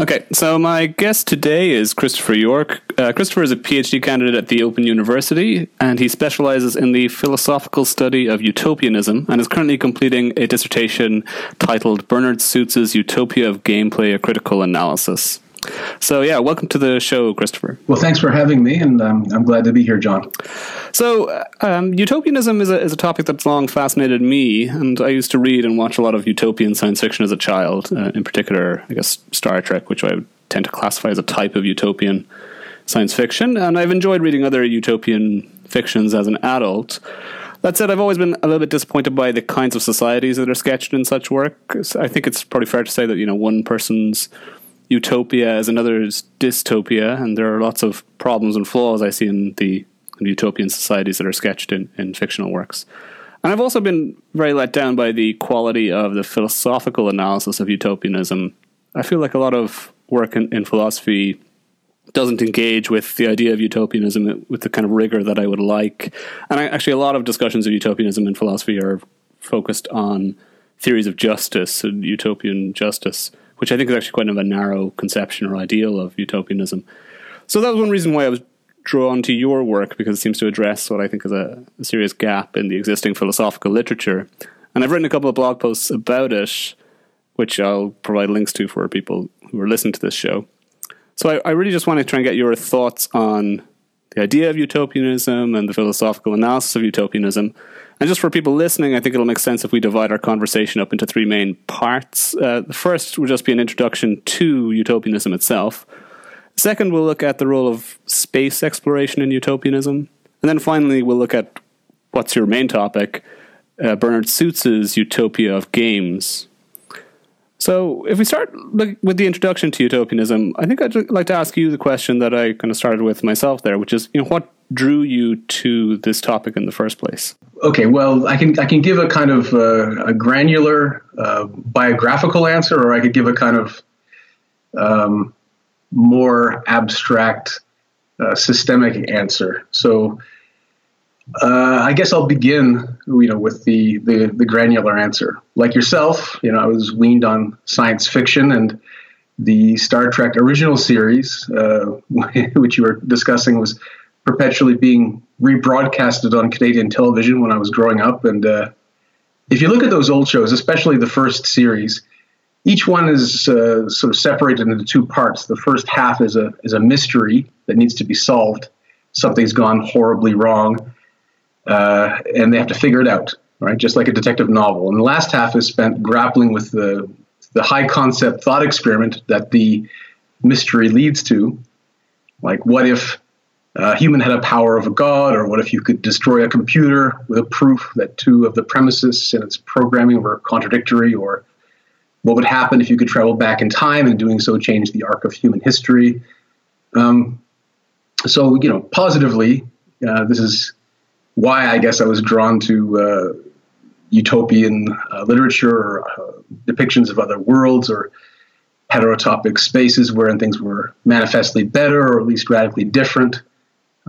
Okay, so my guest today is Christopher Yorke. Uh, Christopher is a PhD candidate at the Open University, and he specializes in the philosophical study of utopianism and is currently completing a dissertation titled Bernard Suits's Utopia of Gameplay, a Critical Analysis. So, yeah, welcome to the show, Christopher. Well, thanks for having me, and um, I'm glad to be here, John. So, um, utopianism is a, is a topic that's long fascinated me, and I used to read and watch a lot of utopian science fiction as a child, uh, in particular, I guess, Star Trek, which I would tend to classify as a type of utopian science fiction, and I've enjoyed reading other utopian fictions as an adult. That said, I've always been a little bit disappointed by the kinds of societies that are sketched in such work. I think it's probably fair to say that you know one person's utopia as another's dystopia, and there are lots of problems and flaws I see in the in utopian societies that are sketched in, in fictional works. And I've also been very let down by the quality of the philosophical analysis of utopianism. I feel like a lot of work in, in philosophy doesn't engage with the idea of utopianism with the kind of rigor that I would like. And I, actually, a lot of discussions of utopianism in philosophy are focused on theories of justice and utopian justice which I think is actually quite of a narrow conception or ideal of utopianism. So that was one reason why I was drawn to your work because it seems to address what I think is a, a serious gap in the existing philosophical literature. And I've written a couple of blog posts about it, which I'll provide links to for people who are listening to this show. So I, I really just want to try and get your thoughts on the idea of utopianism and the philosophical analysis of utopianism, and just for people listening, I think it'll make sense if we divide our conversation up into three main parts. Uh, the first will just be an introduction to utopianism itself. Second, we'll look at the role of space exploration in utopianism. And then finally, we'll look at what's your main topic uh, Bernard Suits's Utopia of Games. So, if we start with the introduction to utopianism, I think I'd like to ask you the question that I kind of started with myself there, which is, you know, what drew you to this topic in the first place? Okay, well, I can I can give a kind of uh, a granular uh, biographical answer, or I could give a kind of um, more abstract uh, systemic answer. So, uh, I guess I'll begin, you know, with the, the the granular answer. Like yourself, you know, I was weaned on science fiction and the Star Trek original series, uh, which you were discussing, was perpetually being rebroadcasted on Canadian television when I was growing up. And uh, if you look at those old shows, especially the first series, each one is uh, sort of separated into two parts. The first half is a is a mystery that needs to be solved. Something's gone horribly wrong, uh, and they have to figure it out. Right, just like a detective novel. And the last half is spent grappling with the the high concept thought experiment that the mystery leads to. Like, what if uh, human had a power of a god, or what if you could destroy a computer with a proof that two of the premises in its programming were contradictory, or what would happen if you could travel back in time and doing so change the arc of human history? Um, so, you know, positively, uh, this is why I guess I was drawn to uh, utopian uh, literature or uh, depictions of other worlds or heterotopic spaces wherein things were manifestly better or at least radically different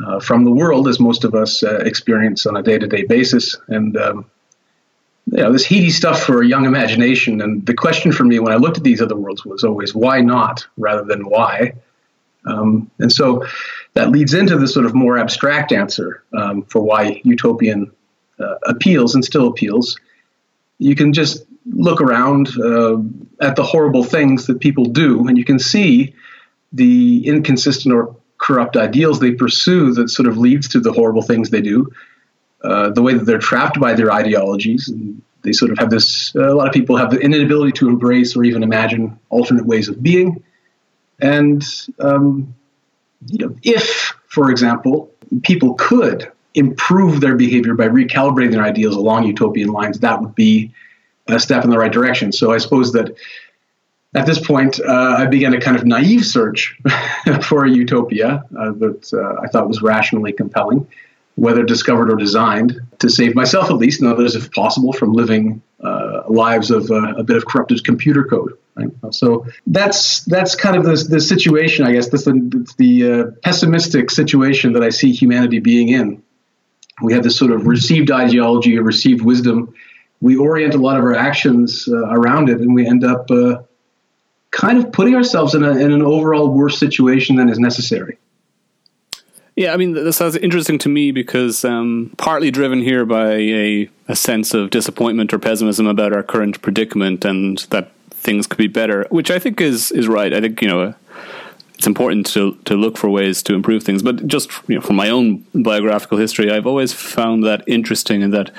uh, from the world, as most of us uh, experience on a day to day basis. And, um, you know, this heady stuff for a young imagination. And the question for me when I looked at these other worlds was always, why not, rather than why? Um, and so that leads into the sort of more abstract answer um, for why utopian uh, appeals and still appeals. You can just look around uh, at the horrible things that people do, and you can see the inconsistent or corrupt ideals they pursue that sort of leads to the horrible things they do. Uh, the way that they're trapped by their ideologies, and they sort of have this. Uh, a lot of people have the inability to embrace or even imagine alternate ways of being. And um, you know, if, for example, people could improve their behavior by recalibrating their ideals along utopian lines, that would be a step in the right direction. So I suppose that at this point, uh, I began a kind of naive search for a utopia uh, that uh, I thought was rationally compelling, whether discovered or designed, to save myself at least, and others if possible, from living uh, lives of uh, a bit of corrupted computer code. Right? So that's that's kind of the, the situation, I guess. That's the, the uh, pessimistic situation that I see humanity being in. We have this sort of received ideology or received wisdom. We orient a lot of our actions around it, and we end up kind of putting ourselves in, a, in an overall worse situation than is necessary. Yeah, I mean, this sounds interesting to me because um, partly driven here by a, a sense of disappointment or pessimism about our current predicament and that things could be better, which I think is is right. I think you know it's important to to look for ways to improve things. But just you know, from my own biographical history, I've always found that interesting, in that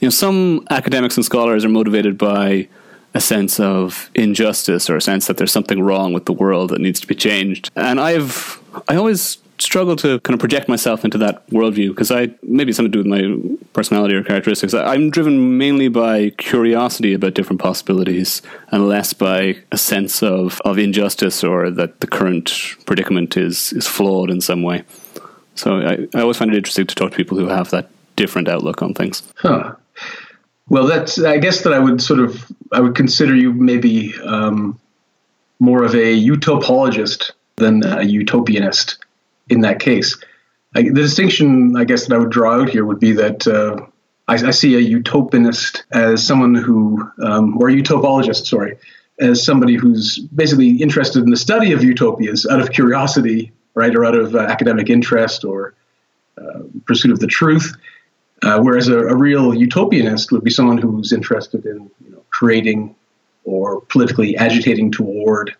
you know some academics and scholars are motivated by a sense of injustice or a sense that there's something wrong with the world that needs to be changed. And I've I always struggle to kind of project myself into that worldview because I maybe something to do with my personality or characteristics. I'm driven mainly by curiosity about different possibilities and less by a sense of, of injustice or that the current predicament is is flawed in some way. So I, I always find it interesting to talk to people who have that different outlook on things. Huh. Well, that's I guess that I would sort of I would consider you maybe um, more of a utopologist than a utopianist in that case. I, the distinction, I guess, that I would draw out here would be that uh, I, I, see a utopianist as someone who, um, or a utopologist, sorry, as somebody who's basically interested in the study of utopias out of curiosity, right, or out of uh, academic interest or uh, pursuit of the truth. Uh, whereas a, a, real utopianist would be someone who's interested in you know, creating or politically agitating toward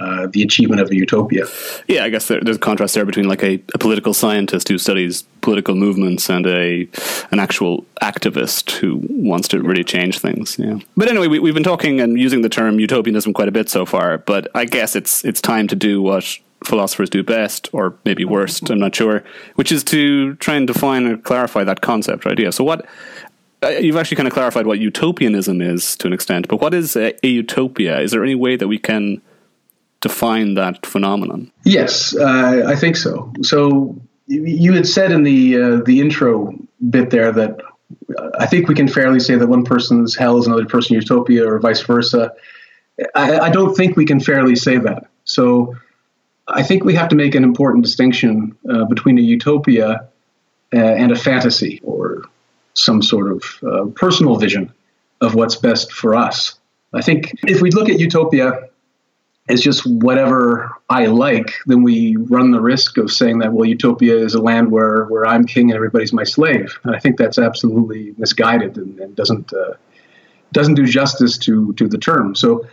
uh, the achievement of a utopia. Yeah, I guess there, there's a contrast there between like a, a, political scientist who studies political movements and a an actual activist who wants to really change things. Yeah, but anyway, we, have been talking and using the term utopianism quite a bit so far. But I guess it's it's time to do what philosophers do best, or maybe worst. I'm not sure, which is to try and define or clarify that concept or idea. So what uh, you've actually kind of clarified what utopianism is to an extent, but what is a, a utopia? Is there any way that we can define that phenomenon? Yes, uh, I think so. So you had said in the uh, the intro bit there that I think we can fairly say that one person's hell is another person's utopia, or vice versa. I, I don't think we can fairly say that. So I think we have to make an important distinction uh, between a utopia uh, and a fantasy, or some sort of uh, personal vision of what's best for us. I think if we look at utopia is just whatever I like, then we run the risk of saying that, well, utopia is a land where, where I'm king and everybody's my slave. And I think that's absolutely misguided and, and doesn't, uh, doesn't do justice to, to the term. So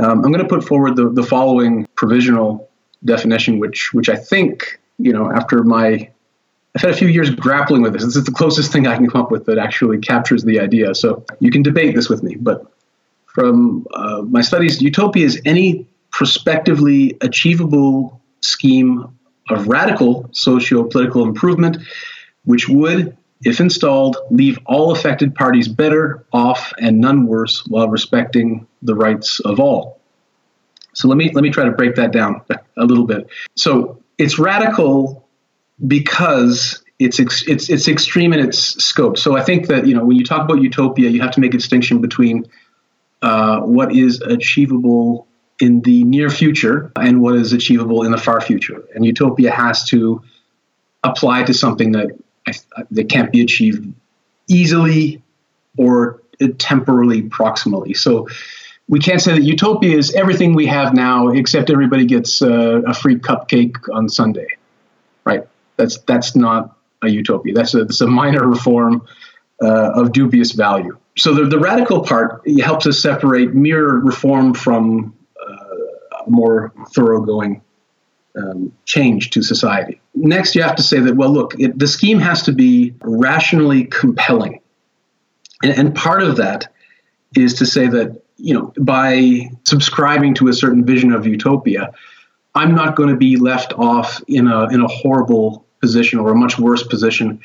um, I'm going to put forward the, the following provisional definition, which, which I think, you know, after my, I've had a few years grappling with this. This is the closest thing I can come up with that actually captures the idea. So you can debate this with me, but from uh, my studies, utopia is any prospectively achievable scheme of radical socio political improvement, which would, if installed, leave all affected parties better off and none worse while respecting the rights of all. So let me let me try to break that down a little bit. So it's radical because it's ex, it's it's extreme in its scope. So I think that you know when you talk about utopia, you have to make a distinction between uh, what is achievable in the near future and what is achievable in the far future. And utopia has to apply to something that that can't be achieved easily or temporally proximally. So we can't say that utopia is everything we have now, except everybody gets uh, a free cupcake on Sunday, right? That's that's not a utopia. That's a, that's a minor reform uh, of dubious value. So the, the radical part helps us separate mere reform from more thoroughgoing um, change to society. Next, you have to say that, well, look, it, the scheme has to be rationally compelling. And, and part of that is to say that, you know, by subscribing to a certain vision of utopia, I'm not going to be left off in a, in a horrible position or a much worse position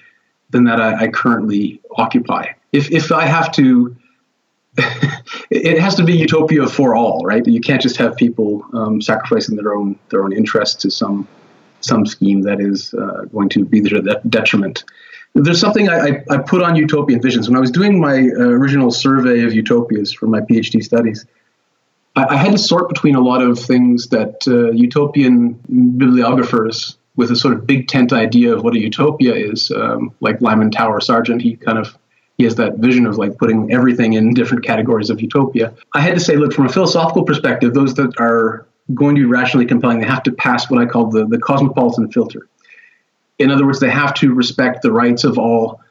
than that I, I currently occupy. If, if I have to it has to be utopia for all, right? You can't just have people um, sacrificing their own their own interests to some some scheme that is uh, going to be their detriment. There's something I, I, put on utopian visions when I was doing my uh, original survey of utopias for my PhD studies. I, I, had to sort between a lot of things that uh, utopian bibliographers with a sort of big tent idea of what a utopia is, um, like Lyman Tower Sargent, he kind of he has that vision of like putting everything in different categories of utopia. I had to say, look, from a philosophical perspective, those that are going to be rationally compelling, they have to pass what I call the, the cosmopolitan filter. In other words, they have to respect the rights of all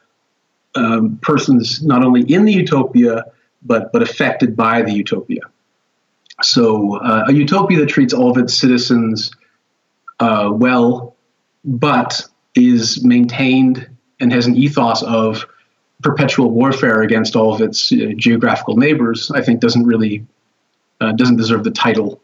um, persons, not only in the utopia, but, but affected by the utopia. So, uh, a utopia that treats all of its citizens uh, well, but is maintained and has an ethos of perpetual warfare against all of its uh, geographical neighbors, I think doesn't really uh, doesn't deserve the title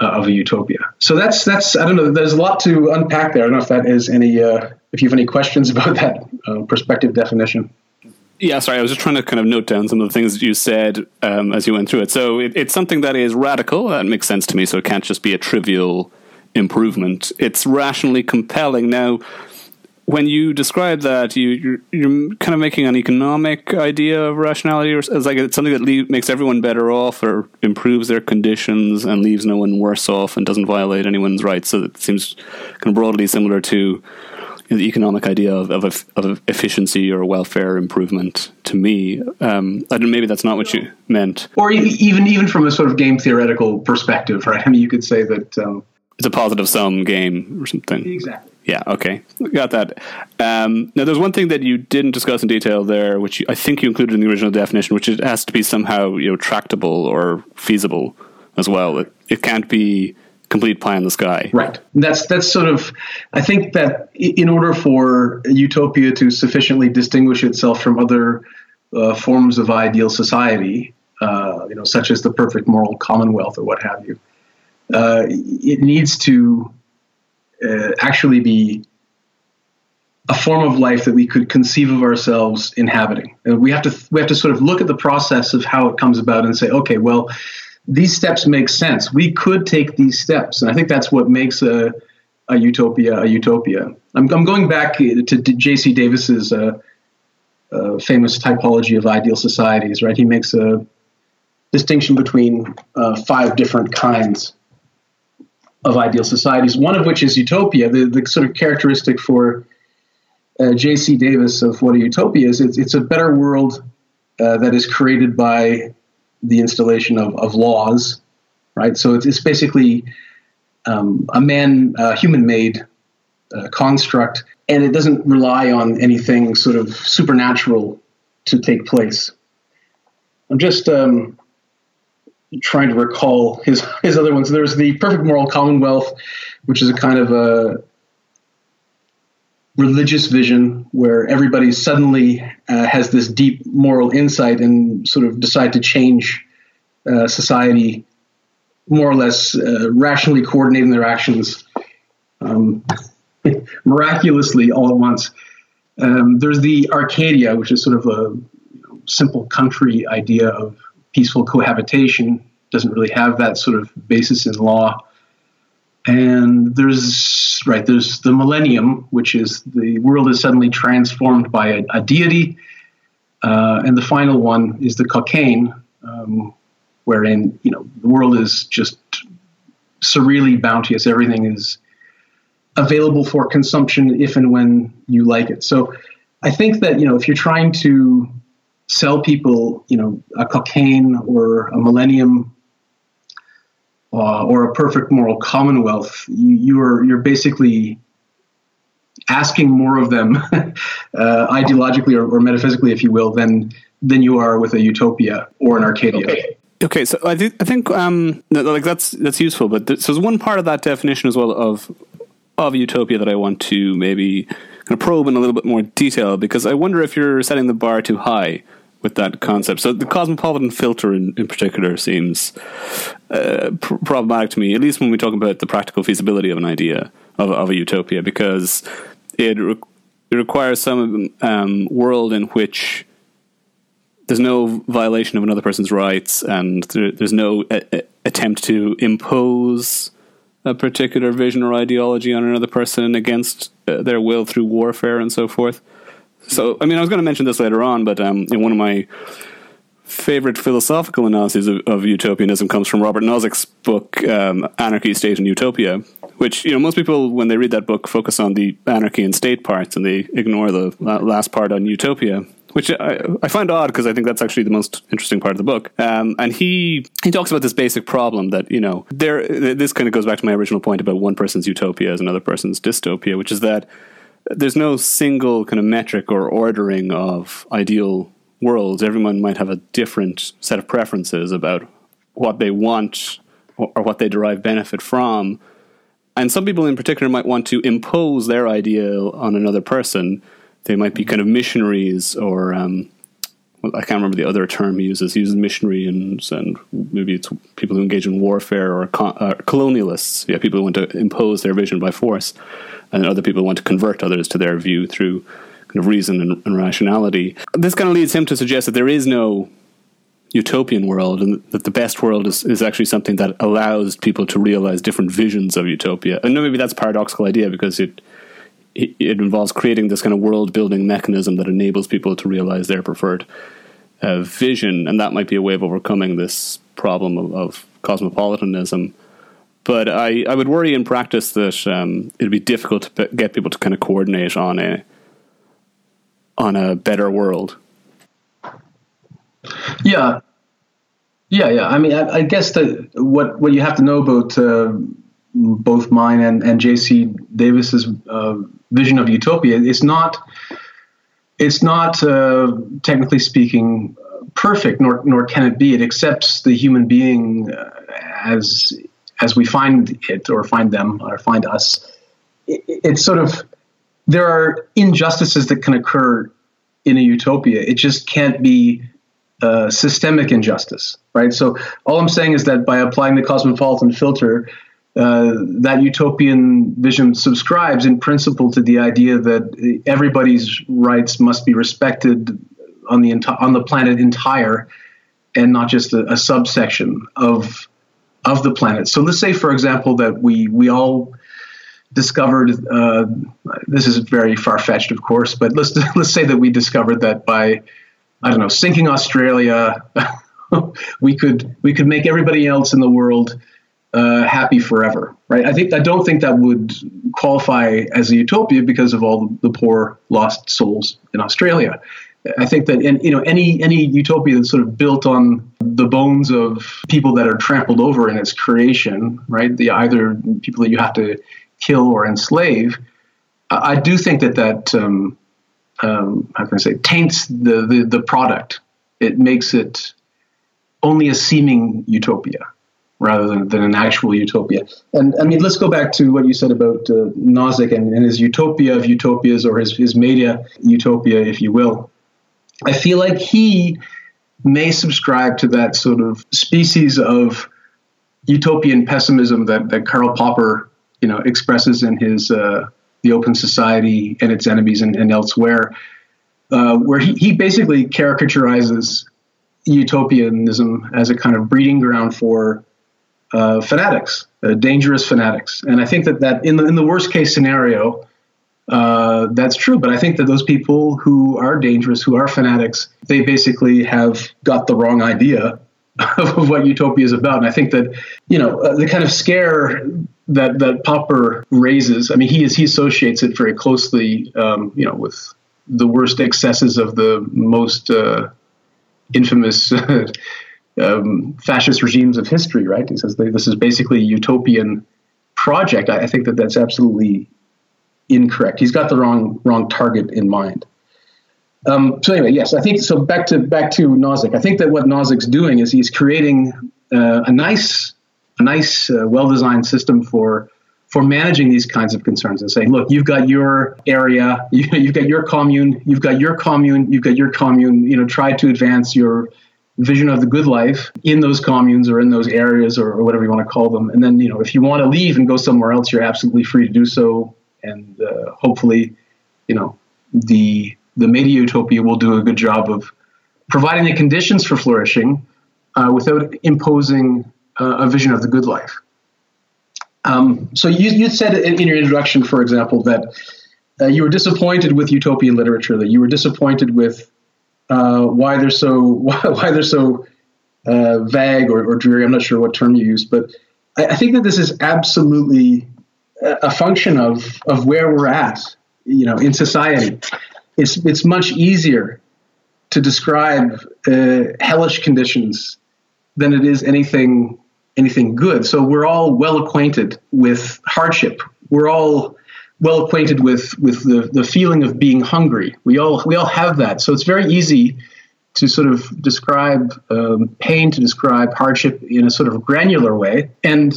uh, of a utopia. So that's that's I don't know. There's a lot to unpack there. I don't know if that is any uh, if you have any questions about that uh, perspective definition. Yeah, sorry, I was just trying to kind of note down some of the things that you said um, as you went through it. So it, it's something that is radical. That makes sense to me. So it can't just be a trivial improvement. It's rationally compelling. Now, when you describe that, you, you're, you're kind of making an economic idea of rationality, or as like it's something that leave, makes everyone better off, or improves their conditions and leaves no one worse off, and doesn't violate anyone's rights. So it seems kind of broadly similar to the economic idea of, of, of efficiency or welfare improvement. To me, um, I don't, maybe that's not what you meant, or even even from a sort of game theoretical perspective, right? I mean, you could say that um, it's a positive sum game or something. Exactly. Yeah, okay. Got that. Um, now, there's one thing that you didn't discuss in detail there, which you, I think you included in the original definition, which it has to be somehow you know tractable or feasible as well. It, it can't be complete pie in the sky. Right. That's that's sort of. I think that in order for utopia to sufficiently distinguish itself from other uh, forms of ideal society, uh, you know, such as the perfect moral commonwealth or what have you, uh, it needs to uh, actually be a form of life that we could conceive of ourselves inhabiting. And we have to we have to sort of look at the process of how it comes about and say, okay, well, these steps make sense. We could take these steps, and I think that's what makes a a utopia a utopia. I'm, I'm going back to, to J.C. Davis's uh, uh, famous typology of ideal societies. Right, he makes a distinction between uh, five different kinds of ideal societies, one of which is utopia. The, the sort of characteristic for uh, J.C. Davis of what a utopia is, it's, it's a better world uh, that is created by the installation of, of laws, right? So it's, it's basically um, a man, uh, human made construct, and it doesn't rely on anything sort of supernatural to take place. I'm just um, trying to recall his his other ones. There's the Perfect Moral Commonwealth, which is a kind of a religious vision where everybody suddenly uh, has this deep moral insight and sort of decide to change uh, society more or less uh, rationally coordinating their actions um, miraculously all at once. Um, there's the Arcadia, which is sort of a you know, simple country idea of peaceful cohabitation doesn't really have that sort of basis in law. And there's right there's the millennium, which is the world is suddenly transformed by a, a deity, uh, and the final one is the Cockaygne, um, wherein you know the world is just surreally bounteous. Everything is available for consumption if and when you like it. So I think that you know if you're trying to sell people, you know, a Cockaygne or a millennium uh, or a perfect moral commonwealth, you, you're you're basically asking more of them, uh, ideologically or, or, metaphysically, if you will, than than you are with a utopia or an Arcadia. Okay. Okay, so I think I think um, like that's that's useful, but there's, there's one part of that definition as well of of utopia that I want to maybe kind of probe in a little bit more detail because I wonder if you're setting the bar too high with that concept. So the cosmopolitan filter in, in particular seems uh, pr- problematic to me, at least when we talk about the practical feasibility of an idea of, of a utopia, because it, re- it requires some um, world in which there's no violation of another person's rights and there, there's no a- a- attempt to impose a particular vision or ideology on another person against uh, their will through warfare and so forth. So, I mean, I was going to mention this later on, but um, in one of my favorite philosophical analyses of, of, utopianism comes from Robert Nozick's book, um, Anarchy, State, and Utopia, which, you know, most people, when they read that book, focus on the anarchy and state parts and they ignore the last part on utopia. which I, I find odd because I think that's actually the most interesting part of the book. Um, and he he talks about this basic problem that you know there. This kind of goes back to my original point about one person's utopia as another person's dystopia, which is that there's no single kind of metric or ordering of ideal worlds. Everyone might have a different set of preferences about what they want or, what they derive benefit from. And some people in particular might want to impose their ideal on another person. They might be kind of missionaries or um, I can't remember the other term he uses. He uses missionary and, and maybe it's people who engage in warfare or uh, colonialists. Yeah, people who want to impose their vision by force, and other people want to convert others to their view through kind of reason and, and rationality. This kind of leads him to suggest that there is no utopian world and that the best world is, is actually something that allows people to realize different visions of utopia. And maybe that's a paradoxical idea because it, it, involves creating this kind of world building mechanism that enables people to realize their preferred uh, vision, and that might be a way of overcoming this problem of, of cosmopolitanism. But I, I would worry in practice that um, it'd be difficult to p- get people to kind of coordinate on a on a better world. Yeah, yeah, yeah. I mean, I, I guess that what what you have to know about uh, both mine and, and J.C. Davis's uh, vision of utopia is not it's not uh, technically speaking perfect, nor nor can it be. It accepts the human being uh, as as we find it, or find them, or find us. It, it's sort of there are injustices that can occur in a utopia. It just can't be uh, systemic injustice, right? So all I'm saying is that by applying the cosmopolitan filter, uh, that utopian vision subscribes in principle to the idea that everybody's rights must be respected on the enti- on the planet entire, and not just a, a, subsection of of the planet. So let's say, for example, that we we all discovered uh, this is very far fetched, of course, but let's let's say that we discovered that by I don't know sinking Australia, we could we could make everybody else in the world uh, happy forever, right? I think I don't think that would qualify as a utopia because of all the, poor lost souls in Australia. I think that in, you know any any utopia that's sort of built on the bones of people that are trampled over in its creation, right? The either people that you have to kill or enslave. I, I do think that that um, um, how can I say taints the, the the product. It makes it only a seeming utopia rather than, than an actual utopia. And I mean, let's go back to what you said about uh, Nozick and, and, his utopia of utopias, or his, his meta utopia, if you will. I feel like he may subscribe to that sort of species of utopian pessimism that, that Karl Popper, you know, expresses in his uh, The Open Society and Its Enemies and, and elsewhere, uh, where he, he basically caricaturizes utopianism as a kind of breeding ground for uh, fanatics, uh, dangerous fanatics. And I think that, that in, the, in the worst case scenario, uh, that's true. But I think that those people who are dangerous, who are fanatics, they basically have got the wrong idea of what utopia is about. And I think that, you know, uh, the kind of scare that, that Popper raises, I mean, he, is, he associates it very closely, um, you know, with the worst excesses of the most uh, infamous um, fascist regimes of history, right? He says this is basically a utopian project. I, I think that that's absolutely incorrect. He's got the wrong wrong target in mind. Um, so anyway, yes, I think so. Back to back to Nozick. I think that what Nozick's doing is he's creating uh, a nice, a nice, uh, well-designed system for for managing these kinds of concerns and saying, look, you've got your area, you, have got your commune, you've got your commune, you've got your commune. You know, try to advance your vision of the good life in those communes or in those areas or, or whatever you want to call them. And then, you know, if you want to leave and go somewhere else, you're absolutely free to do so. And uh, hopefully, you know, the the meta utopia will do a good job of providing the conditions for flourishing uh, without imposing uh, a vision of the good life. Um, so you, you said in, in, your introduction, for example, that uh, you were disappointed with utopian literature, that you were disappointed with uh, why they're so why, they're so uh, vague or, or, dreary. I'm not sure what term you use, but I, I, think that this is absolutely a function of of where we're at, you know, in society. It's it's much easier to describe uh, hellish conditions than it is anything anything good. So we're all well acquainted with hardship. We're all well acquainted with with the, the feeling of being hungry. We all we all have that. So it's very easy to sort of describe um, pain, to describe hardship in a sort of granular way. And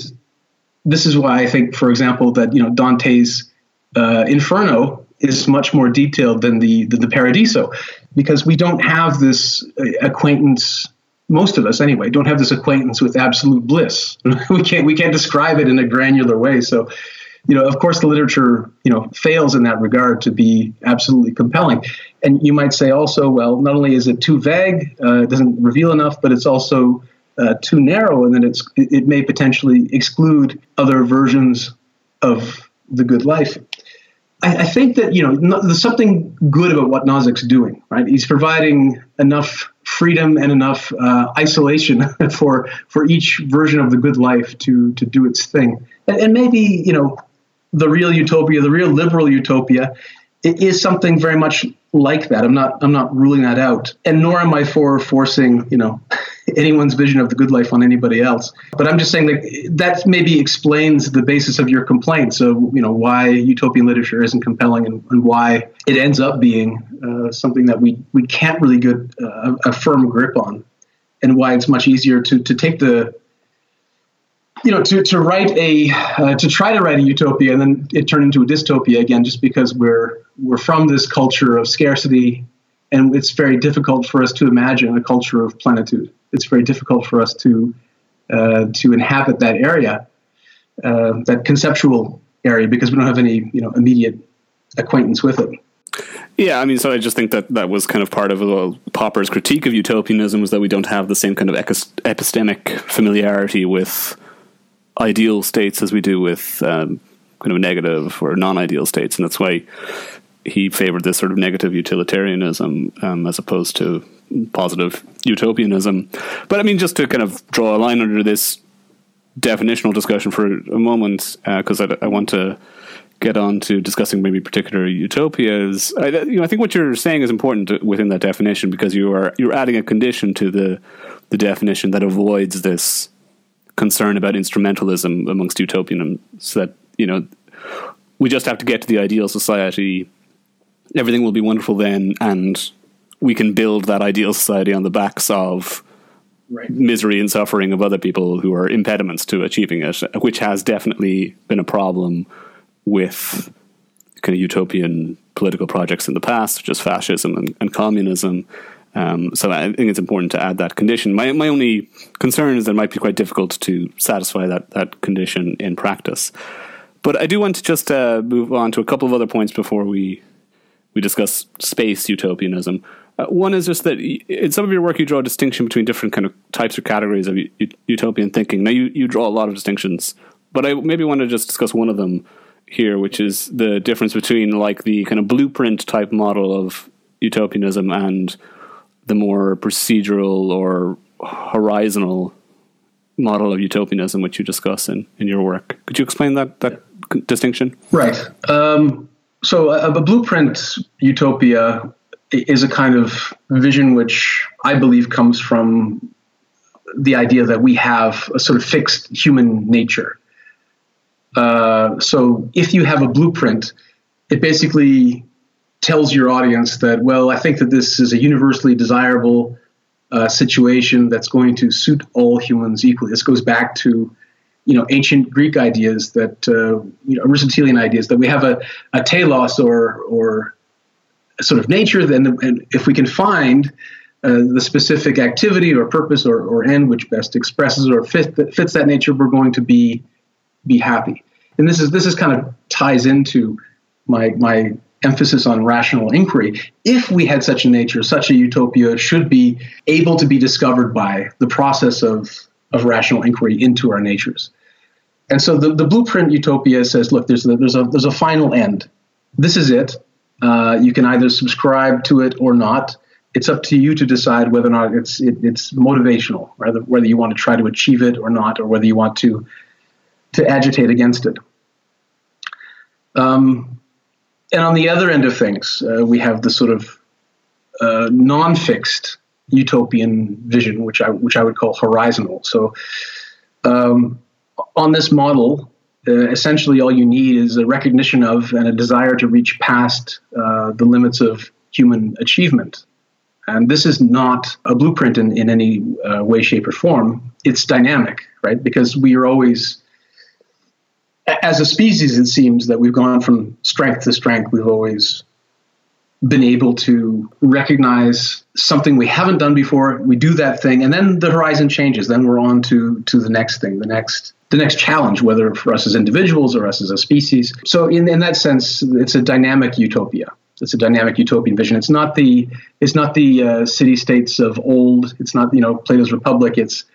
this is why I think, for example, that you know Dante's uh, Inferno is much more detailed than the, the Paradiso, because we don't have this uh, acquaintance. Most of us, anyway, don't have this acquaintance with absolute bliss. we can't we can't describe it in a granular way. So, you know, of course, the literature you know fails in that regard to be absolutely compelling. And you might say also, well, not only is it too vague, uh, it doesn't reveal enough, but it's also uh, too narrow, and then it's it may potentially exclude other versions of the good life. I, I think that you know no, there's something good about what Nozick's doing. Right, he's providing enough freedom and enough uh, isolation for for each version of the good life to to do its thing. And, and maybe you know the real utopia, the real liberal utopia, it is something very much like that. I'm not I'm not ruling that out, and nor am I for forcing you know anyone's vision of the good life on anybody else. But I'm just saying that that maybe explains the basis of your complaint. So you know why utopian literature isn't compelling and, and why it ends up being uh, something that we we can't really get uh, a firm grip on, and why it's much easier to to take the you know, to, to write a uh, to try to write a utopia and then it turned into a dystopia again, just because we're we're from this culture of scarcity, and it's very difficult for us to imagine a culture of plenitude. It's very difficult for us to uh, to inhabit that area, uh, that conceptual area, because we don't have any you know immediate acquaintance with it. Yeah, I mean, so I just think that that was kind of part of uh, Popper's critique of utopianism was that we don't have the same kind of epistemic familiarity with ideal states as we do with um, kind of negative or non-ideal states, and that's why he favored this sort of negative utilitarianism um, as opposed to positive utopianism. But I mean, just to kind of draw a line under this definitional discussion for a moment, because uh, I, I, want to get on to discussing maybe particular utopias. I, you know, I think what you're saying is important within that definition because you are you're adding a condition to the the definition that avoids this concern about instrumentalism amongst utopians so that you know we just have to get to the ideal society everything will be wonderful then and we can build that ideal society on the backs of right. misery and suffering of other people who are impediments to achieving it which has definitely been a problem with kind of utopian political projects in the past such as fascism and, and communism um, so I think it's important to add that condition. My my only concern is that it might be quite difficult to satisfy that that condition in practice. But I do want to just uh, move on to a couple of other points before we we discuss space utopianism. Uh, one is just that in some of your work you draw a distinction between different kind of types or categories of utopian thinking. Now you you draw a lot of distinctions, but I maybe want to just discuss one of them here, which is the difference between like the kind of blueprint type model of utopianism and the more procedural or horizontal model of utopianism, which you discuss in, in your work. Could you explain that that distinction? Right. Um, so a, a, blueprint utopia is a kind of vision which I believe comes from the idea that we have a sort of fixed human nature. Uh, so if you have a blueprint, it basically tells your audience that, well, I think that this is a universally desirable uh, situation that's going to suit all humans equally. This goes back to you know ancient Greek ideas that uh, you know Aristotelian ideas that we have a, a telos or or sort of nature. Then and if we can find uh, the specific activity or purpose or, or end which best expresses or fit, fits that nature, we're going to be be happy. And this is this is kind of ties into my my emphasis on rational inquiry, if we had such a nature, such a utopia should be able to be discovered by the process of, of rational inquiry into our natures. And so the, the blueprint utopia says, look, there's a, there's a, there's a final end. This is it. Uh, you can either subscribe to it or not. It's up to you to decide whether or not it's it, it's motivational, rather whether you want to try to achieve it or not, or whether you want to to agitate against it. Um, and on the other end of things, uh, we have the sort of uh, non-fixed utopian vision, which I which I would call horizontal. So, um, on this model, uh, essentially all you need is a recognition of and a desire to reach past uh, the limits of human achievement. And this is not a blueprint in, in any uh, way, shape, or form. It's dynamic, right? Because we are always, as a species, it seems that we've gone from strength to strength. We've always been able to recognize something we haven't done before. We do that thing, and then the horizon changes. Then we're on to to the next thing, the next the next challenge, whether for us as individuals or us as a species. So, in, in that sense, it's a dynamic utopia. It's a dynamic utopian vision. It's not the it's not the uh, city states of old. It's not you know Plato's Republic. It's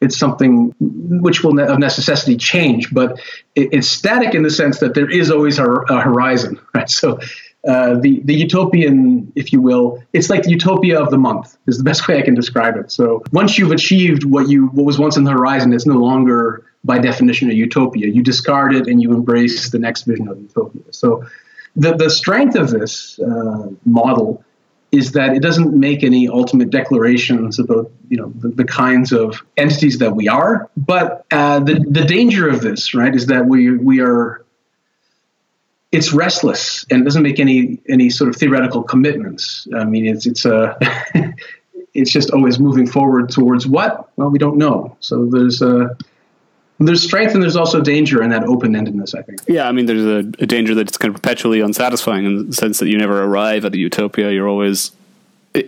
it's something which will of necessity change, but it, it's static in the sense that there is always a, a horizon. Right. So uh, the the utopian, if you will, it's like the utopia of the month is the best way I can describe it. So once you've achieved what you what was once in the horizon, it's no longer by definition a utopia. You discard it and you embrace the next vision of utopia. So the the strength of this uh, model is that it doesn't make any ultimate declarations about you know the, the kinds of entities that we are. But uh, the the danger of this, right, is that we we are it's restless and it doesn't make any any sort of theoretical commitments. I mean, it's it's a it's just always moving forward towards what? Well, we don't know. So there's a there's strength and there's also danger in that open endedness. I think. Yeah, I mean, there's a, a danger that it's kind of perpetually unsatisfying in the sense that you never arrive at a utopia. You're always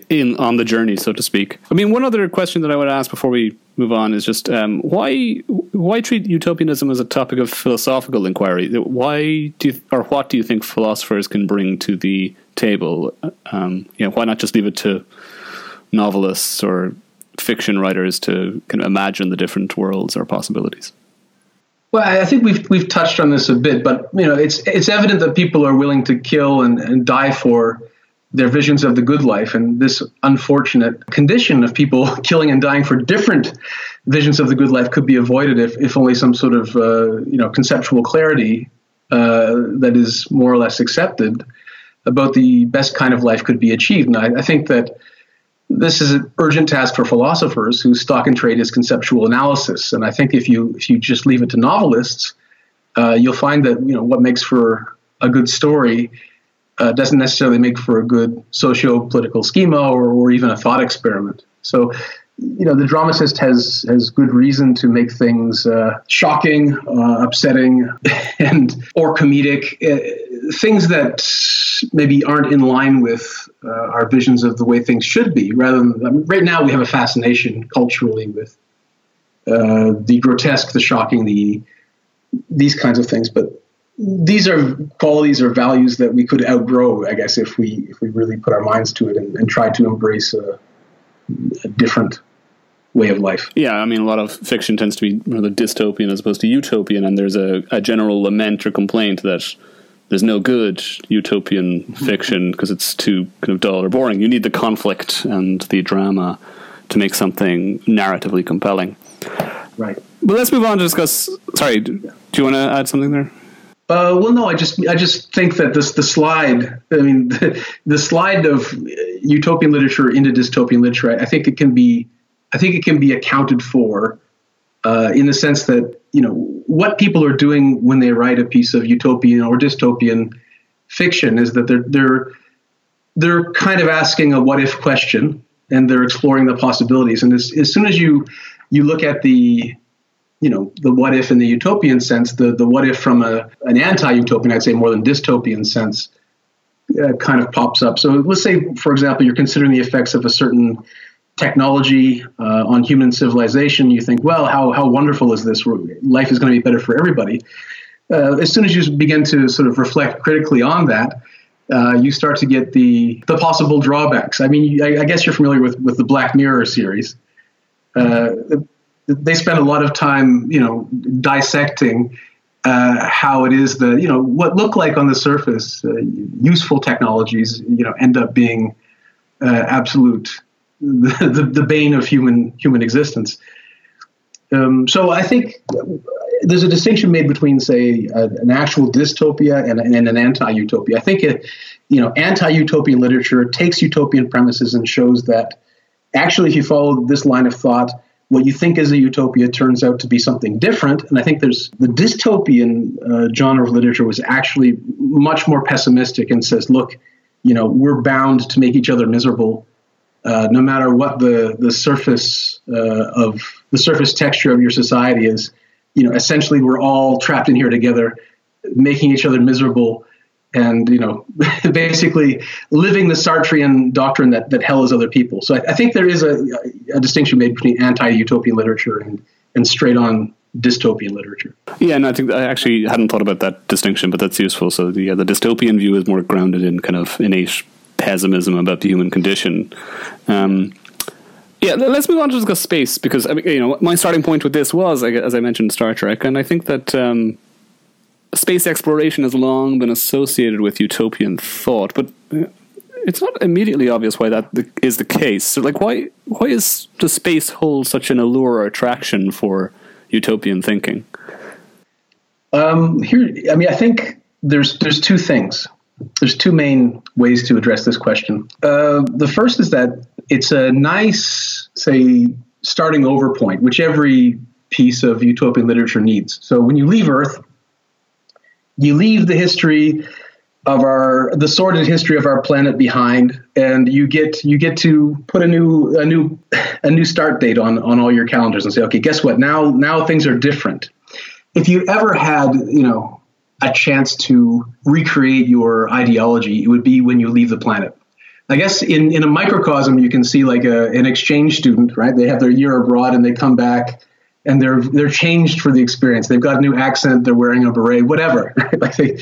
in on the journey, so to speak. I mean, one other question that I would ask before we move on is just um, why why treat utopianism as a topic of philosophical inquiry? Why do you, or what do you think philosophers can bring to the table? Um, you know, why not just leave it to novelists or fiction writers to kind of imagine the different worlds or possibilities? Well, I think we've we've touched on this a bit, but you know, it's it's evident that people are willing to kill and, and die for their visions of the good life and this unfortunate condition of people killing and dying for different visions of the good life could be avoided if, if only some sort of uh, you know conceptual clarity uh, that is more or less accepted about the best kind of life could be achieved. And I, I think that this is an urgent task for philosophers whose stock and trade is conceptual analysis and I think if you if you just leave it to novelists uh, you'll find that you know what makes for a good story uh, doesn't necessarily make for a good socio-political schema or, or even a thought experiment. So, you know, the dramatist has has good reason to make things uh, shocking, uh, upsetting, and or comedic, uh, things that maybe aren't in line with uh, our visions of the way things should be. Rather than I mean, right now, we have a fascination culturally with uh, the grotesque, the shocking, the these kinds of things, but these are qualities or values that we could outgrow, I guess, if we if we really put our minds to it and, and try to embrace a, a, different way of life. Yeah, I mean, a lot of fiction tends to be rather dystopian as opposed to utopian, and there's a, a general lament or complaint that there's no good utopian fiction because it's too kind of dull or boring. You need the conflict and the drama to make something narratively compelling. Right. But let's move on to discuss. Sorry, do you want to add something there? Uh, well, no, I just I just think that this the slide. I mean, the, the slide of utopian literature into dystopian literature. I think it can be, I think it can be accounted for, uh, in the sense that you know what people are doing when they write a piece of utopian or dystopian fiction is that they're they're they're kind of asking a what if question and they're exploring the possibilities. And as, as soon as you you look at the you know the what if in the utopian sense, the the what if from a an anti-utopian, I'd say more than dystopian sense, uh, kind of pops up. So let's say, for example, you're considering the effects of a certain technology uh, on human civilization. You think, well, how how wonderful is this? Life is going to be better for everybody. Uh, as soon as you begin to sort of reflect critically on that, uh, you start to get the the possible drawbacks. I mean, I, I, guess you're familiar with with the Black Mirror series. Uh, they spend a lot of time, you know, dissecting uh, how it is that you know what look like on the surface uh, useful technologies, you know, end up being uh, absolute the, the, bane of human human existence. Um, so I think there's a distinction made between, say, an actual dystopia and, and an anti-utopia. I think it, you know, anti-utopian literature takes utopian premises and shows that actually, if you follow this line of thought, what you think is a utopia turns out to be something different. And I think there's the dystopian uh, genre of literature was actually much more pessimistic and says, look, you know, we're bound to make each other miserable, uh, no matter what the the surface uh, of the surface texture of your society is. You know, essentially, we're all trapped in here together, making each other miserable and you know basically living the sartrean doctrine that, that hell is other people so i, I think there is a, a, distinction made between anti-utopian literature and, and straight on dystopian literature yeah and i think i actually hadn't thought about that distinction but that's useful so the, yeah, the dystopian view is more grounded in kind of innate pessimism about the human condition um, yeah, let's move on to discuss space because you know my starting point with this was, as I mentioned, Star Trek, and I think that um, space exploration has long been associated with utopian thought, but uh, it's not immediately obvious why that is the case. So, like, why why is does space hold such an allure or attraction for utopian thinking? Um, here, I mean, I think there's there's two things. There's two main ways to address this question. Uh, the first is that it's a nice, say, starting over point, which every piece of utopian literature needs. So when you leave Earth, you leave the history of our the sordid history of our planet behind and you get you get to put a new a new a new start date on on all your calendars and say okay guess what now now things are different if you ever had you know a chance to recreate your ideology it would be when you leave the planet i guess in in a microcosm you can see like a, an exchange student right they have their year abroad and they come back and they're they're changed for the experience. They've got a new accent. They're wearing a beret, whatever. like they,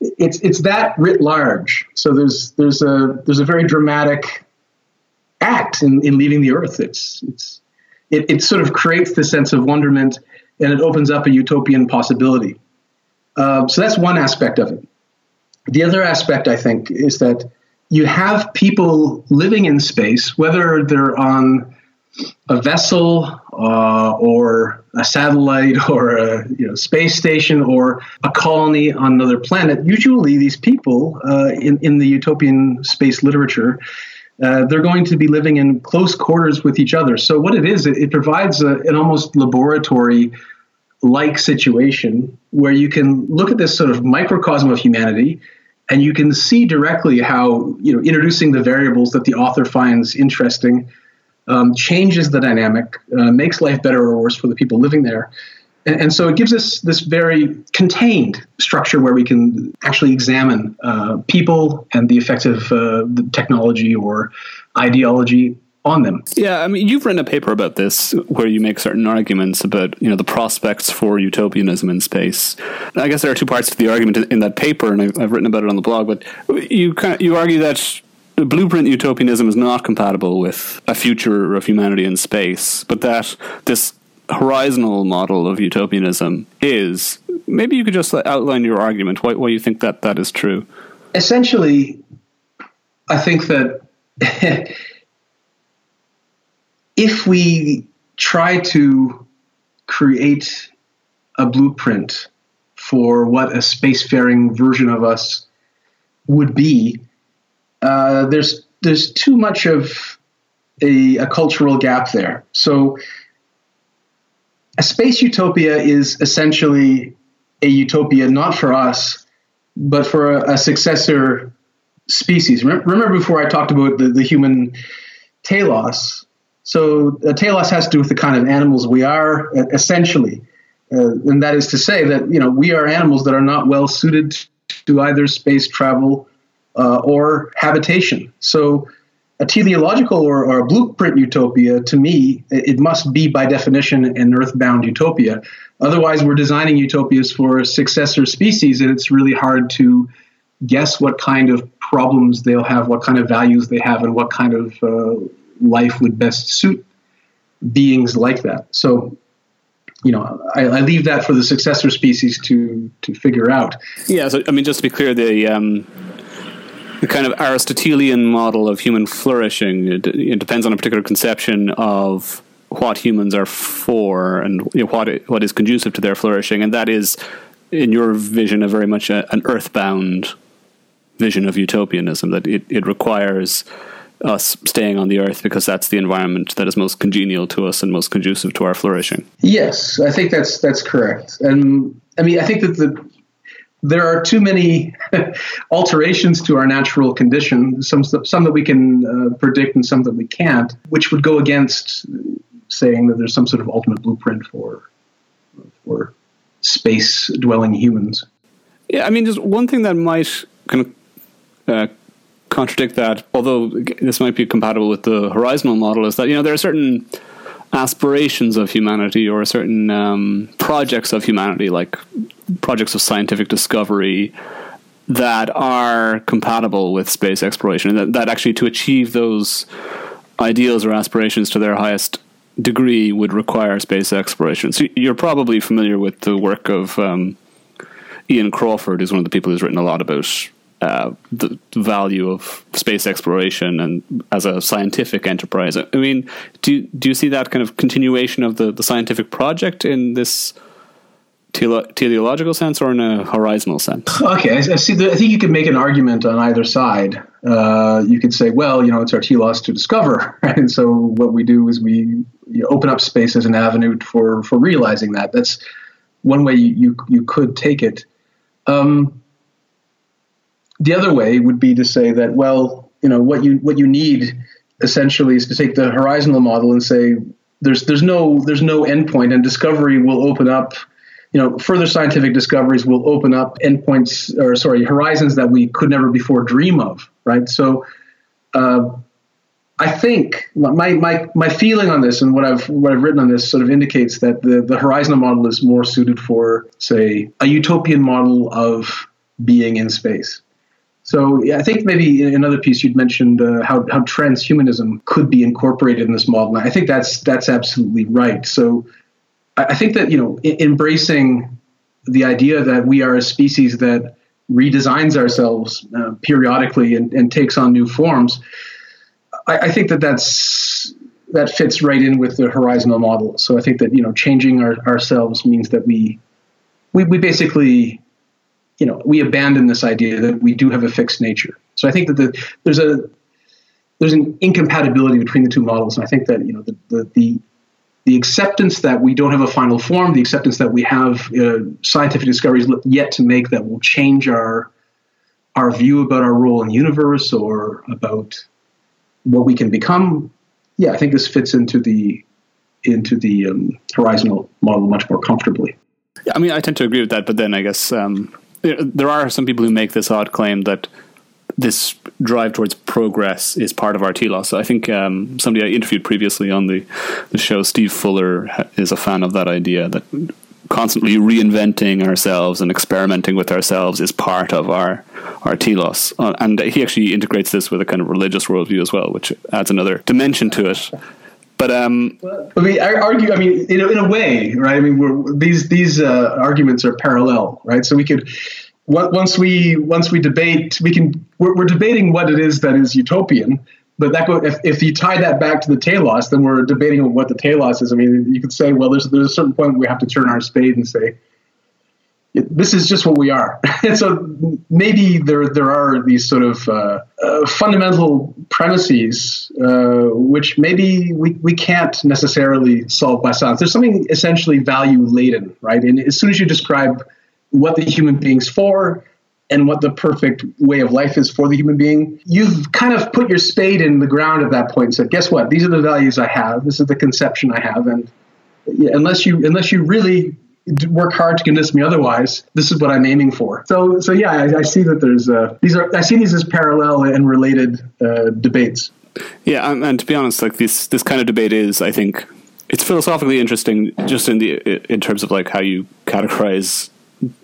it's it's that writ large. So there's there's a there's a very dramatic act in, in leaving the earth. It's it's it, it sort of creates the sense of wonderment and it opens up a utopian possibility. Uh, so that's one aspect of it. The other aspect, I think, is that you have people living in space, whether they're on a vessel uh, or a satellite or a you know, space station or a colony on another planet, usually these people uh, in, in the utopian space literature, uh, they're going to be living in close quarters with each other. So, what it is, it, it provides a, an almost laboratory like situation where you can look at this sort of microcosm of humanity and you can see directly how you know introducing the variables that the author finds interesting um, changes the dynamic, uh, makes life better or worse for the people living there. And, and, so it gives us this very contained structure where we can actually examine uh, people and the effect of uh, the technology or ideology on them. Yeah, I mean, you've written a paper about this where you make certain arguments about you know the prospects for utopianism in space. I guess there are two parts to the argument in that paper, and I've, I've written about it on the blog. But you kind of, you argue that blueprint utopianism is not compatible with a future of humanity in space, but that this horizontal model of utopianism is. Maybe you could just outline your argument, why, why you think that that is true. Essentially, I think that if we try to create a blueprint for what a spacefaring version of us would be, uh, there's there's too much of a, a cultural gap there. So a space utopia is essentially a utopia not for us, but for a, a successor species. Remember before I talked about the, the human telos? So a telos has to do with the kind of animals we are, essentially. Uh, and that is to say that you know we are animals that are not well suited to either space travel uh, or habitation. So, a teleological or, or, a blueprint utopia, to me, it must be by definition an earthbound utopia. Otherwise, we're designing utopias for successor species, and it's really hard to guess what kind of problems they'll have, what kind of values they have, and what kind of uh, life would best suit beings like that. So, you know, I, I, leave that for the successor species to to figure out. Yeah, so I mean, just to be clear, the um, the kind of Aristotelian model of human flourishing. It, it, depends on a particular conception of what humans are for and you know, what what is conducive to their flourishing, and that is, in your vision, a very much a, an earthbound vision of utopianism. That it, it requires us staying on the earth because that's the environment that is most congenial to us and most conducive to our flourishing. Yes, I think that's that's correct. And I mean, I think that the there are too many alterations to our natural condition, some some that we can uh, predict and some that we can't, which would go against saying that there's some sort of ultimate blueprint for for space dwelling humans. Yeah, I mean, just one thing that might kind of uh, contradict that, although this might be compatible with the horizontal model, is that you know there are certain aspirations of humanity or certain um, projects of humanity, like projects of scientific discovery, that are compatible with space exploration, and that, that actually to achieve those ideals or aspirations to their highest degree would require space exploration. So you're probably familiar with the work of um, Ian Crawford, who's one of the people who's written a lot about uh, the value of space exploration and as a scientific enterprise. I mean, do do you see that kind of continuation of the, the scientific project in this teleological sense or in a horizontal sense? Okay, I, see. The, I think you could make an argument on either side. Uh, you could say, well, you know, it's our telos to discover, right? and so what we do is we you open up space as an avenue for for realizing that. That's one way you you, you could take it. Um, the other way would be to say that, well, you know, what you what you need essentially is to take the horizontal model and say there's there's no there's no endpoint, and discovery will open up. You know, further scientific discoveries will open up endpoints, or sorry, horizons that we could never before dream of. Right. So, uh, I think my, my my feeling on this and what I've what I've written on this sort of indicates that the the horizontal model is more suited for, say, a utopian model of being in space. So yeah, I think maybe another piece you'd mentioned uh, how how transhumanism could be incorporated in this model. I think that's that's absolutely right. So I, think that you know embracing the idea that we are a species that redesigns ourselves uh, periodically and, and, takes on new forms. I, I, think that that's that fits right in with the horizontal model. So I think that you know changing our, ourselves means that we we, we basically you know, we abandon this idea that we do have a fixed nature. So I think that the, there's a there's an incompatibility between the two models, and I think that you know the the, the the acceptance that we don't have a final form, the acceptance that we have uh, scientific discoveries yet to make that will change our our view about our role in the universe or about what we can become. Yeah, I think this fits into the into the um, horizontal model much more comfortably. Yeah, I mean, I tend to agree with that, but then I guess um, there are some people who make this odd claim that this drive towards progress is part of our telos. I think um, somebody I interviewed previously on the, the show, Steve Fuller, is a fan of that idea that constantly reinventing ourselves and experimenting with ourselves is part of our our telos. Uh, and he actually integrates this with a kind of religious worldview as well, which adds another dimension to it. But um, I mean, I argue. I mean, in a, in a way, right? I mean, these these uh, arguments are parallel, right? So we could once we once we debate, we can we're, we're, debating what it is that is utopian. But that go, if, if you tie that back to the telos, then we're debating what the telos is. I mean, you could say, well, there's there's a certain point we have to turn our spade and say, this is just what we are. and so maybe there there are these sort of uh, uh, fundamental premises uh, which maybe we, we can't necessarily solve by science. There's something essentially value laden, right? And as soon as you describe what the human being's for and what the perfect way of life is for the human being, you've kind of put your spade in the ground at that point and said, guess what? These are the values I have. This is the conception I have. And unless you unless you really work hard to convince me otherwise. This is what I'm aiming for. So, so yeah, I, I see that there's uh, these are I see these as parallel and related uh, debates. Yeah, and, and, to be honest, like this this kind of debate is, I think, it's philosophically interesting, just in the in terms of like how you categorize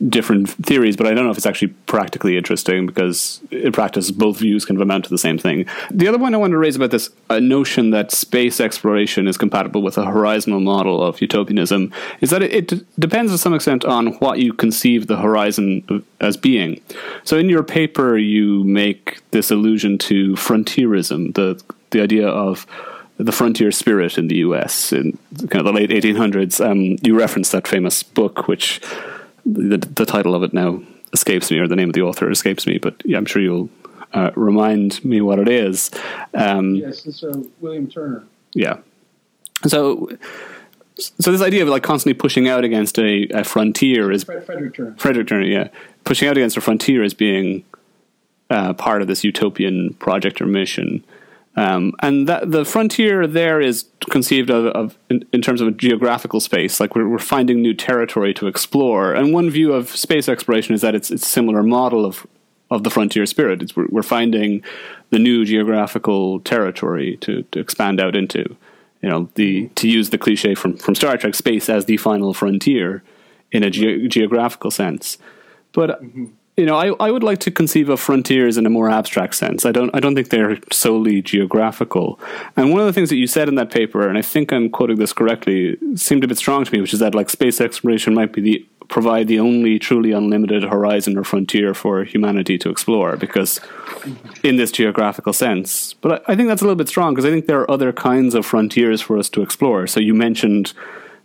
different theories, but I don't know if it's actually practically interesting because in practice both views kind of amount to the same thing. The other point I wanted to raise about this notion that space exploration is compatible with a horizontal model of utopianism is that it, it depends to some extent on what you conceive the horizon as being. So in your paper, you make this allusion to frontierism, the the idea of the frontier spirit in the U.S. in kind of the late 1800s. Um, you reference that famous book, which the, the title of it now escapes me, or the name of the author escapes me, but yeah, I'm sure you'll uh, remind me what it is. Um, yes, it's uh, William Turner. Yeah. So, so this idea of like constantly pushing out against a, a frontier is Frederick Turner. Frederick Turner, yeah, pushing out against a frontier as being uh, part of this utopian project or mission. Um, and that the frontier there is conceived of, of in, in, terms of a geographical space, like we're, we're, finding new territory to explore. And one view of space exploration is that it's it's similar model of of the frontier spirit. It's, we're, we're finding the new geographical territory to, to expand out into. You know, the to use the cliche from from Star Trek, space as the final frontier in a ge- geographical sense. But mm-hmm you know, I, I would like to conceive of frontiers in a more abstract sense. I don't I don't think they're solely geographical. And one of the things that you said in that paper, and I think I'm quoting this correctly, seemed a bit strong to me, which is that like space exploration might be the provide the only truly unlimited horizon or frontier for humanity to explore because in this geographical sense. But I, I think that's a little bit strong because I think there are other kinds of frontiers for us to explore. So you mentioned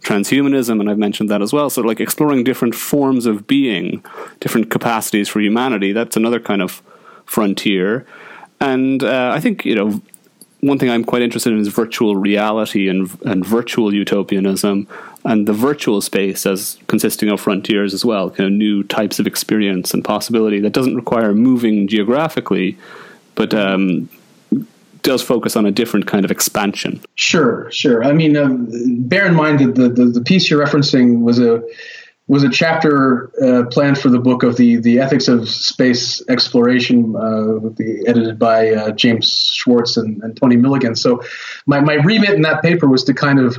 transhumanism, and I've mentioned that as well. So, like exploring different forms of being, different capacities for humanity, that's another kind of frontier. And uh, I think, you know, one thing I'm quite interested in is virtual reality and, and virtual utopianism, and the virtual space as consisting of frontiers as well, kind of new types of experience and possibility that doesn't require moving geographically, but um, does focus on a different kind of expansion. Sure, sure. I mean, um, bear in mind that the, the, the, piece you're referencing was a was a chapter uh, planned for the book of the the ethics of space exploration, uh, the, edited by uh, James Schwartz and, and, Tony Milligan. So, my my remit in that paper was to kind of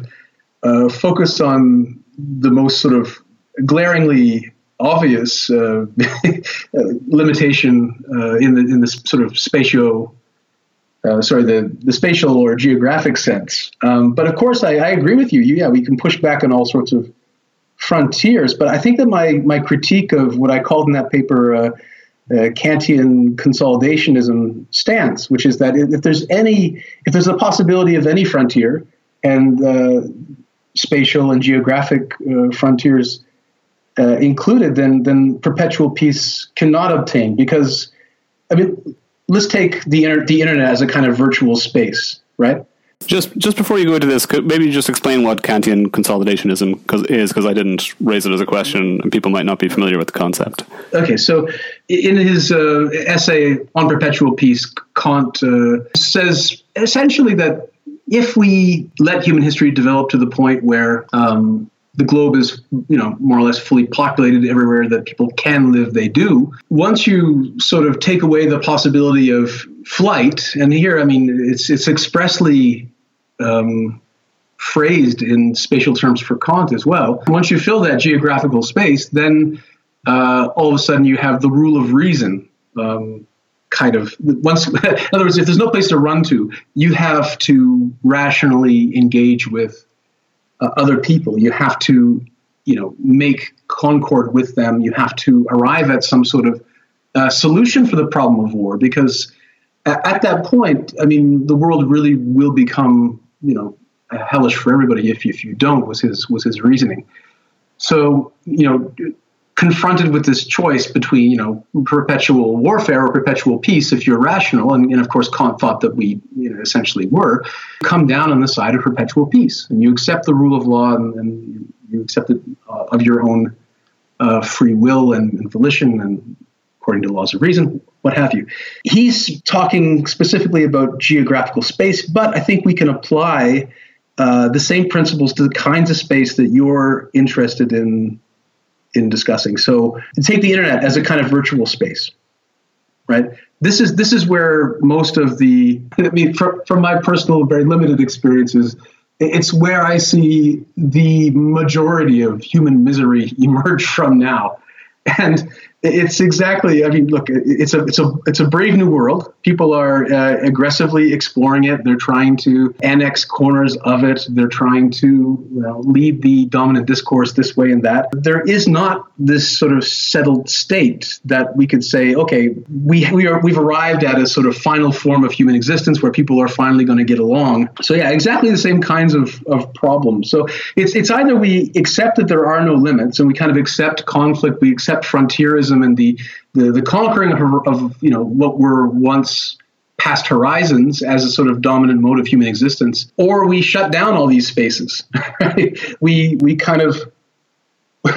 uh, focus on the most sort of glaringly obvious uh, limitation uh, in the in the sort of spatio uh, sorry, the, the spatial or geographic sense. Um, but of course, I, I, agree with you. Yeah, we can push back on all sorts of frontiers. But I think that my, my critique of what I called in that paper uh, uh, Kantian consolidationism stance, which is that if there's any, if there's a possibility of any frontier, and uh, spatial and geographic uh, frontiers uh, included, then then perpetual peace cannot obtain because I mean let's take the inter- the internet as a kind of virtual space, right? Just just before you go into this, could maybe just explain what Kantian consolidationism cause, is, because I didn't raise it as a question, and people might not be familiar with the concept. Okay, so in his uh, essay on perpetual peace, Kant uh, says essentially that if we let human history develop to the point where um, the globe is, you know, more or less fully populated everywhere that people can live, they do. Once you sort of take away the possibility of flight, and here, I mean, it's it's expressly um, phrased in spatial terms for Kant as well. Once you fill that geographical space, then uh, all of a sudden you have the rule of reason. Um, kind of once in other words if there's no place to run to you have to rationally engage with uh, other people. You have to, you know, make concord with them. You have to arrive at some sort of uh, solution for the problem of war because at, at that point, I mean, the world really will become, you know, hellish for everybody if, if you don't was his was his reasoning. So you know, confronted with this choice between you know perpetual warfare or perpetual peace if you're rational and, and, of course kant thought that we you know, essentially were come down on the side of perpetual peace. And you accept the rule of law and, and you accept it uh, of your own uh, free will and, and, volition and according to laws of reason what have you. He's talking specifically about geographical space but i think we can apply uh, the same principles to the kinds of space that you're interested in in discussing. So take the internet as a kind of virtual space, right? This is this is where most of the I mean, from, from my personal, very limited experiences, it's where I see the majority of human misery emerge from now. And it's exactly. I mean, look, it's a it's a it's a brave new world. People are uh, aggressively exploring it. They're trying to annex corners of it. They're trying to you know, lead the dominant discourse this way and that. There is not this sort of settled state that we could say, okay, we we are we've arrived at a sort of final form of human existence where people are finally going to get along. So yeah, exactly the same kinds of of problems. So it's it's either we accept that there are no limits and we kind of accept conflict, we accept frontierism and the the, the conquering of, of you know what were once past horizons as a sort of dominant mode of human existence, or we shut down all these spaces. Right? We we kind of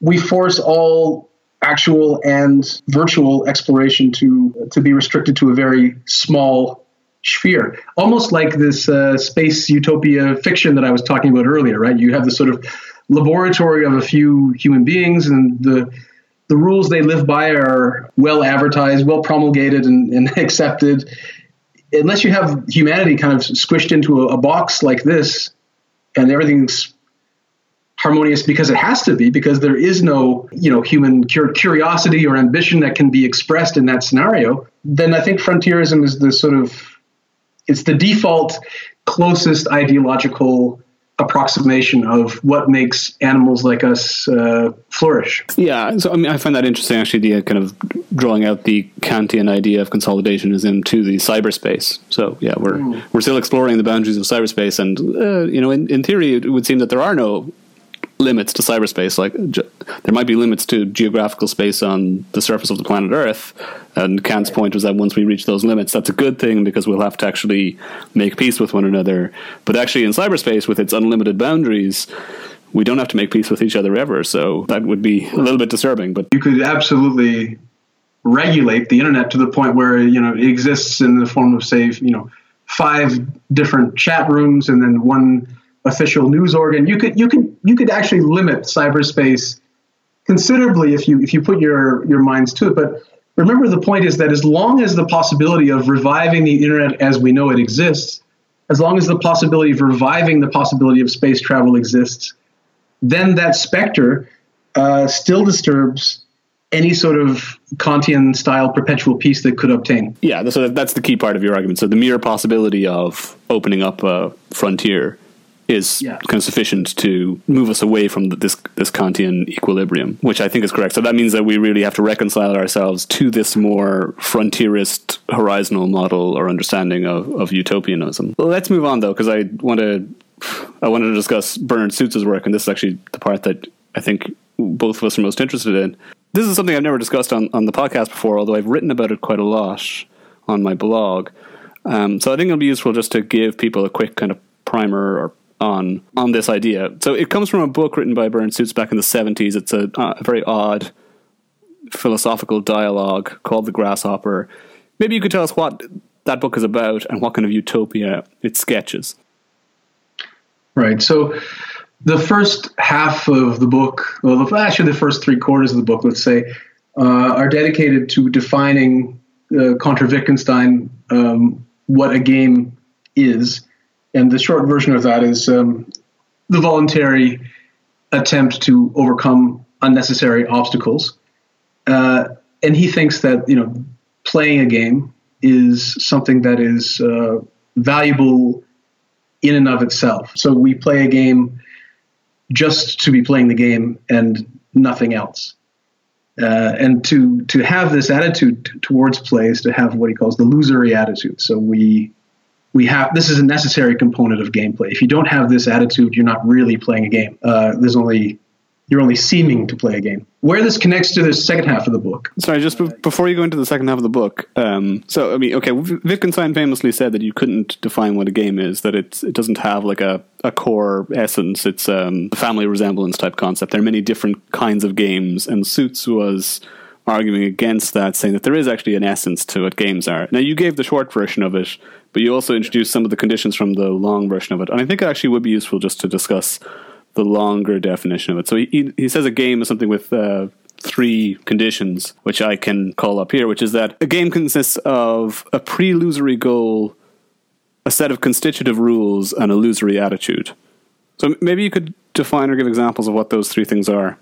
we force all actual and virtual exploration to to be restricted to a very small sphere, almost like this uh, space utopia fiction that I was talking about earlier. Right? You have this sort of laboratory of a few human beings, and the the rules they live by are well advertised, well promulgated, and, and accepted. Unless you have humanity kind of squished into a, a box like this, and everything's harmonious because it has to be because there is no you know human curiosity or ambition that can be expressed in that scenario then i think frontierism is the sort of it's the default closest ideological approximation of what makes animals like us uh, flourish. Yeah, so I mean, I find that interesting. Actually, the kind of drawing out the Kantian idea of consolidationism into the cyberspace. So yeah, we're mm. we're still exploring the boundaries of cyberspace, and uh, you know, in, in theory, it would seem that there are no limits to cyberspace. Like ju- there might be limits to geographical space on the surface of the planet Earth. And Kant's point was that once we reach those limits, that's a good thing because we'll have to actually make peace with one another. But actually, in cyberspace, with its unlimited boundaries, we don't have to make peace with each other ever. So that would be a little bit disturbing. But you could absolutely regulate the internet to the point where you know it exists in the form of say you know five different chat rooms and then one official news organ. You could you could you could actually limit cyberspace considerably if you if you put your your minds to it. But remember, the point is that as long as the possibility of reviving the internet as we know it exists, as long as the possibility of reviving the possibility of space travel exists, then that specter uh, still disturbs any sort of Kantian style perpetual peace that could obtain. Yeah, so that's the key part of your argument. So the mere possibility of opening up a frontier is yeah. kind of sufficient to move us away from the, this this Kantian equilibrium, which I think is correct. So that means that we really have to reconcile ourselves to this more frontierist, horizontal model or understanding of, of utopianism. Well, let's move on though, because I want to I wanted to discuss Bernard Suits's work, and this is actually the part that I think both of us are most interested in. This is something I've never discussed on, on the podcast before, although I've written about it quite a lot on my blog. Um, so I think it'll be useful just to give people a quick kind of primer or on on this idea. So it comes from a book written by Bernard Suits back in the seventies. It's a, a very odd philosophical dialogue called The Grasshopper. Maybe you could tell us what that book is about and what kind of utopia it sketches. Right. So the first half of the book, well, actually the first three quarters of the book, let's say, uh, are dedicated to defining uh, contra Wittgenstein um, what a game is and the short version of that is um, the voluntary attempt to overcome unnecessary obstacles. Uh, and he thinks that you know playing a game is something that is uh, valuable in and of itself. So we play a game just to be playing the game and nothing else. Uh, and to to have this attitude towards play is to have what he calls the lusory attitude. So we we have this is a necessary component of gameplay. If you don't have this attitude, you're not really playing a game. Uh, there's only you're only seeming to play a game. Where this connects to the second half of the book. Sorry, just before you go into the second half of the book. Um, so, I mean, okay, Wittgenstein famously said that you couldn't define what a game is. That it's it doesn't have like a, a core essence. It's um, a family resemblance type concept. There are many different kinds of games, and Suits was arguing against that, saying that there is actually an essence to what games are. Now, you gave the short version of it, but you also introduced some of the conditions from the long version of it. And I think it actually would be useful just to discuss the longer definition of it. So he, he says a game is something with uh, three conditions, which I can call up here, which is that a game consists of a pre lusory goal, a set of constitutive rules, and a lusory attitude. So maybe you could define or give examples of what those three things are.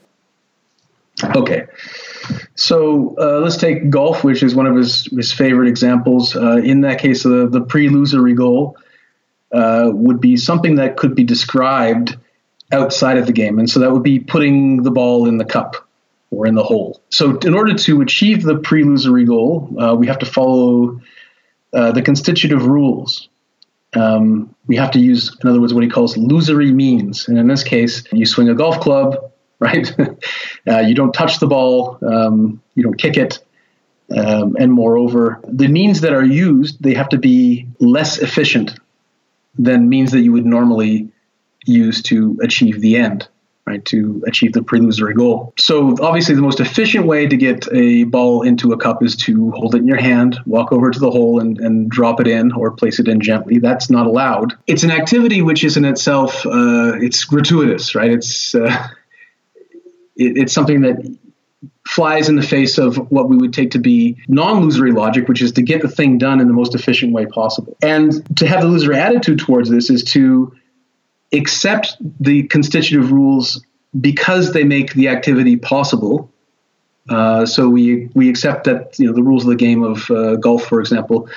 Okay. So uh, let's take golf, which is one of his, his favorite examples. Uh, in that case, the, the pre lusory goal uh, would be something that could be described outside of the game. And so that would be putting the ball in the cup or in the hole. So, in order to achieve the pre lusory goal, uh, we have to follow uh, the constitutive rules. Um, we have to use, in other words, what he calls lusory means. And in this case, you swing a golf club, right? uh, you don't touch the ball, um, you don't kick it. Um, and moreover, the means that are used, they have to be less efficient than means that you would normally use to achieve the end right, to achieve the pre-lusory goal. So obviously the most efficient way to get a ball into a cup is to hold it in your hand, walk over to the hole and, and drop it in or place it in gently. That's not allowed. It's an activity which is in itself, uh, it's gratuitous, right? It's, uh, it, it's something that flies in the face of what we would take to be non-lusory logic, which is to get the thing done in the most efficient way possible. And to have the lusory attitude towards this is to accept the constitutive rules because they make the activity possible. Uh, so we we accept that you know the rules of the game of uh, golf, for example,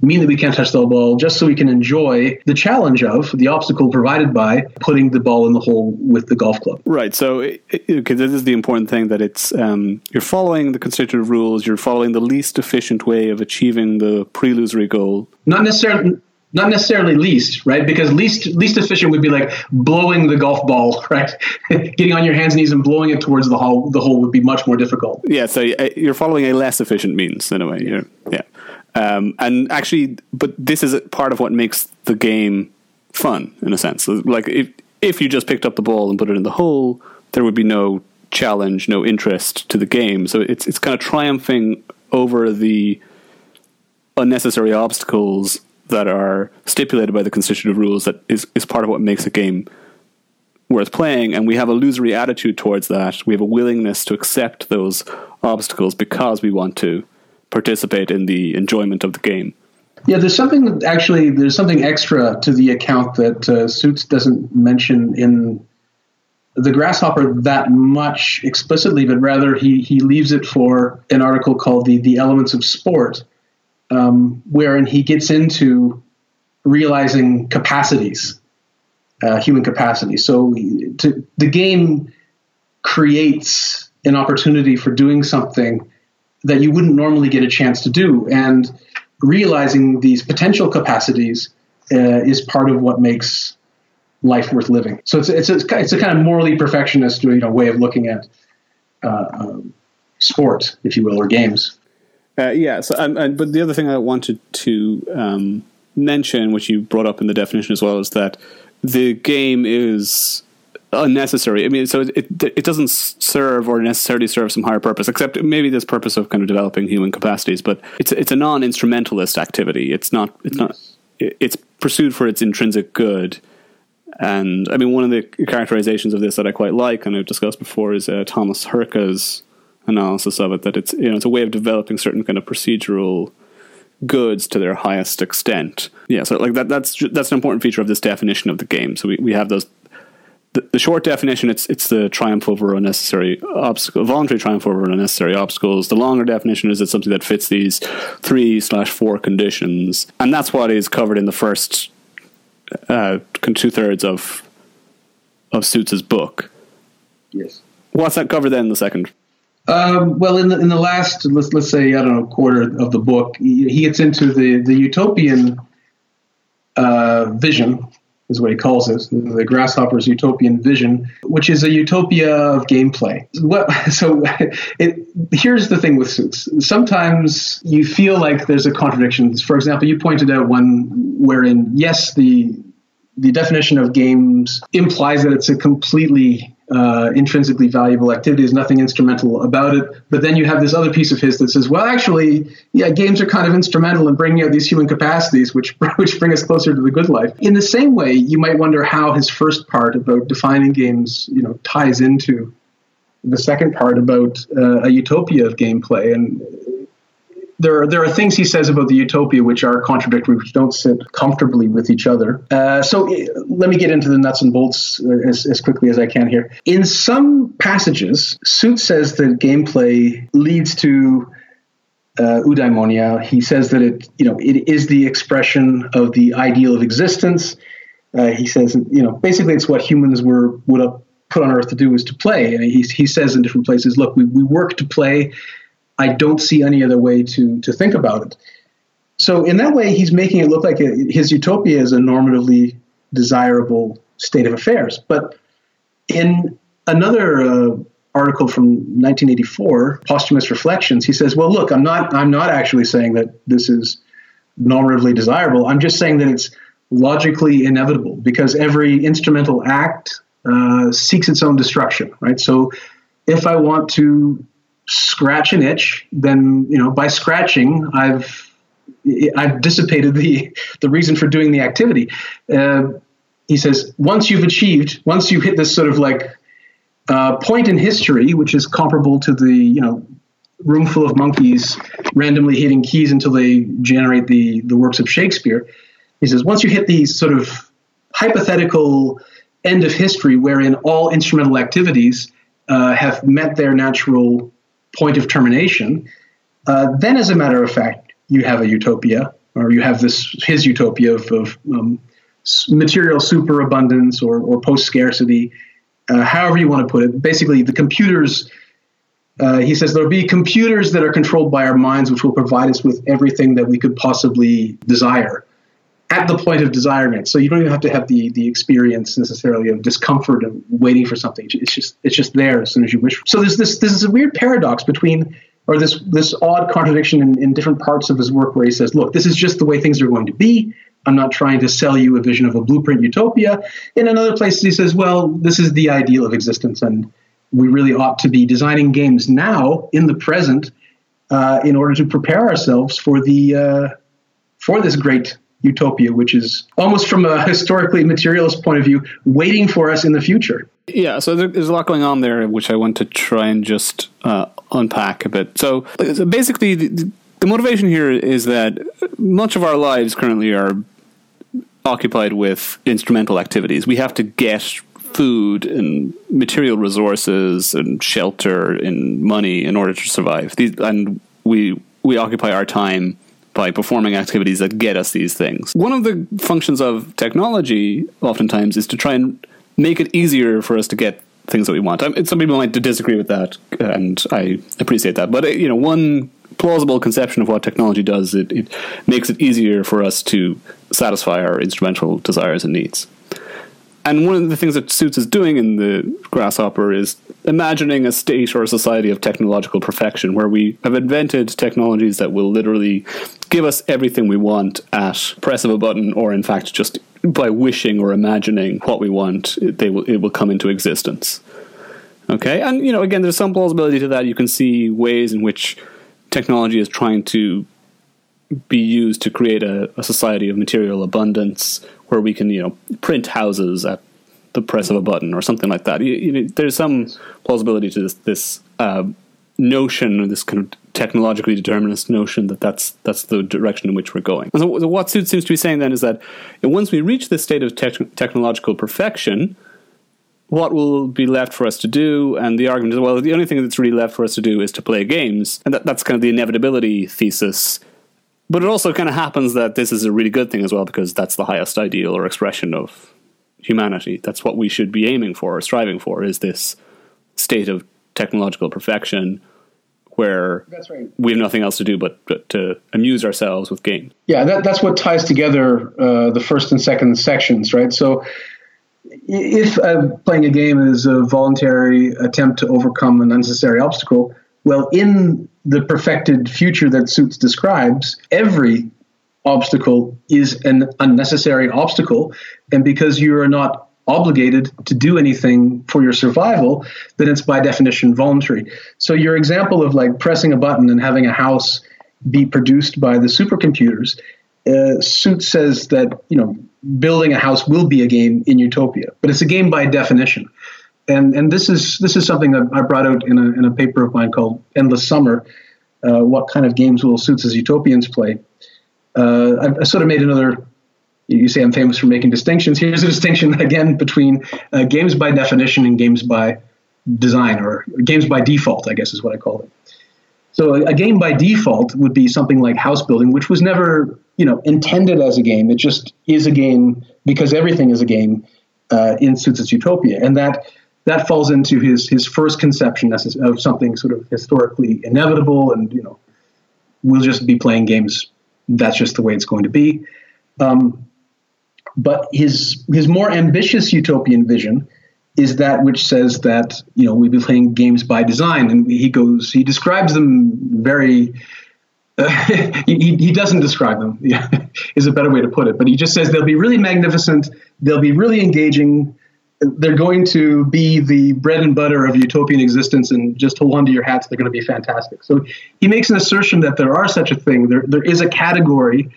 mean that we can't touch the ball just so we can enjoy the challenge of the obstacle provided by putting the ball in the hole with the golf club. Right. So, because this is the important thing that it's um, you're following the constitutive rules, you're following the least efficient way of achieving the pre-lusory goal. Not necessarily not necessarily least, right? Because least least efficient would be like blowing the golf ball, right? Getting on your hands and knees and blowing it towards the hole. The hole would be much more difficult. Yeah, so uh, you're following a less efficient means in a way. You're, yeah, um, and actually, but this is part of what makes the game fun in a sense. Like if if you just picked up the ball and put it in the hole, there would be no challenge, no interest to the game. So it's it's kind of triumphing over the unnecessary obstacles that are stipulated by the constitutive rules that is, is part of what makes a game worth playing. And we have a lusory attitude towards that. We have a willingness to accept those obstacles because we want to participate in the enjoyment of the game. Yeah, there's something actually. There's something extra to the account that uh, Suits doesn't mention in the grasshopper that much explicitly, but rather he he leaves it for an article called the the elements of sport, um, wherein he gets into realizing capacities, uh, human capacities. So to, the game creates an opportunity for doing something that you wouldn't normally get a chance to do, and realizing these potential capacities uh, is part of what makes life worth living. So it's it's a, it's a kind of morally perfectionist you know way of looking at uh, um, sport, if you will, or games. Uh, yeah. So, and, and, but the other thing I wanted to um, mention, which you brought up in the definition as well, is that the game is unnecessary. I mean, so it, it, it doesn't serve or necessarily serve some higher purpose, except maybe this purpose of kind of developing human capacities. But it's it's a non instrumentalist activity. It's not. It's not. It's pursued for its intrinsic good. And I mean, one of the characterizations of this that I quite like, and I've discussed before, is uh, Thomas Hurka's analysis of it that it's you know it's a way of developing certain kind of procedural goods to their highest extent. Yeah, so like that that's that's an important feature of this definition of the game. So we, we have those the, the short definition it's it's the triumph over unnecessary obstacle voluntary triumph over unnecessary obstacles. The longer definition is it's something that fits these three slash four conditions. And that's what is covered in the first uh, two thirds of of Suits's book. Yes. What's that covered then in the second? Um, well, in the in the last let's let's say I don't know quarter of the book, he, he gets into the the utopian uh, vision is what he calls it, the grasshopper's utopian vision, which is a utopia of gameplay. What, so it, here's the thing with suits. Sometimes you feel like there's a contradiction. For example, you pointed out one wherein yes, the the definition of games implies that it's a completely uh, intrinsically valuable activity. There's nothing instrumental about it. But then you have this other piece of his that says, well, actually, yeah, games are kind of instrumental in bringing out these human capacities, which which bring us closer to the good life. In the same way, you might wonder how his first part about defining games, you know, ties into the second part about uh, a utopia of gameplay. And there are, there are things he says about the utopia which are contradictory, which don't sit comfortably with each other. Uh, so uh, let me get into the nuts and bolts uh, as, as quickly as I can here. In some passages, Suits says that gameplay leads to uh, eudaimonia. He says that it, you know, it is the expression of the ideal of existence. Uh, he says, you know, basically it's what humans were would have put on earth to do is to play. And he, he says in different places, look, we, we work to play I don't see any other way to to think about it. So in that way, he's making it look like his utopia is a normatively desirable state of affairs. But in another uh, article from 1984, Posthumous Reflections, he says, "Well, look, I'm not I'm not actually saying that this is normatively desirable. I'm just saying that it's logically inevitable because every instrumental act uh, seeks its own destruction, right? So if I want to scratch an itch, then you know by scratching, I've I've dissipated the the reason for doing the activity. Uh, he says once you've achieved, once you hit this sort of like uh, point in history, which is comparable to the you know room full of monkeys randomly hitting keys until they generate the the works of Shakespeare. He says once you hit the sort of hypothetical end of history wherein all instrumental activities uh, have met their natural point of termination, uh, then, as a matter of fact, you have a utopia, or you have this his utopia of, of um, material superabundance or, or post scarcity, uh, however you want to put it. Basically, the computers. Uh, he says there'll be computers that are controlled by our minds, which will provide us with everything that we could possibly desire at the point of desiring it. So you don't even have to have the the experience necessarily of discomfort of waiting for something. It's just it's just there as soon as you wish. So there's this this is a weird paradox between or this this odd contradiction in, in different parts of his work where he says, look, this is just the way things are going to be. I'm not trying to sell you a vision of a blueprint utopia. In another place, he says, well, this is the ideal of existence, and we really ought to be designing games now in the present uh, in order to prepare ourselves for the uh, for this great utopia, which is almost from a historically materialist point of view, waiting for us in the future. Yeah, so there's a lot going on there, which I want to try and just uh, unpack a bit. So, so basically, the, the motivation here is that much of our lives currently are occupied with instrumental activities. We have to get food and material resources and shelter and money in order to survive. These, and we we occupy our time by performing activities that get us these things. One of the functions of technology, oftentimes, is to try and make it easier for us to get things that we want. I mean, some people might disagree with that, and I appreciate that. But uh, you know, one plausible conception of what technology does it, it makes it easier for us to satisfy our instrumental desires and needs. And one of the things that Suits is doing in the Grasshopper is imagining a state or a society of technological perfection where we have invented technologies that will literally give us everything we want at press of a button or in fact just by wishing or imagining what we want they will it will come into existence. Okay? And you know again there's some plausibility to that. You can see ways in which technology is trying to be used to create a, a society of material abundance where we can you know print houses at the press of a button or something like that. You, you know, there's some plausibility to this this uh, notion, this kind of technologically determinist notion that that's that's the direction in which we're going. So, so what Suit seems to be saying then is that once we reach this state of te- technological perfection, what will be left for us to do? And the argument is, well, the only thing that's really left for us to do is to play games, and that, that's kind of the inevitability thesis but it also kind of happens that this is a really good thing as well because that's the highest ideal or expression of humanity. That's what we should be aiming for or striving for is this state of technological perfection where right. we have nothing else to do but, to amuse ourselves with games. Yeah, that, that's what ties together uh, the first and second sections, right? So if uh, playing a game is a voluntary attempt to overcome an unnecessary obstacle, well, in the perfected future that Suits describes, every obstacle is an unnecessary obstacle. And because you are not obligated to do anything for your survival, then it's by definition voluntary. So your example of like pressing a button and having a house be produced by the supercomputers, uh, Suit says that you know building a house will be a game in utopia, but it's a game by definition and and this is this is something that I brought out in a in a paper of mine called Endless Summer, uh, what kind of games will Suits's Utopians play? Uh, I, I, sort of made another. You say I'm famous for making distinctions. Here's a distinction again between uh, games by definition and games by design, or games by default, I guess is what I call it. So a, a game by default would be something like house building, which was never, you know, intended as a game. It just is a game because everything is a game uh, in Suits's Utopia, and that that falls into his his first conception of something sort of historically inevitable, and you know, we'll just be playing games. That's just the way it's going to be. Um, but his his more ambitious utopian vision is that which says that you know we'll be playing games by design, and he goes he describes them very. Uh, he, he doesn't describe them is a better way to put it, but he just says they'll be really magnificent, they'll be really engaging, they're going to be the bread and butter of utopian existence and just hold on to your hats they're going to be fantastic. So he makes an assertion that there are such a thing. There, there is a category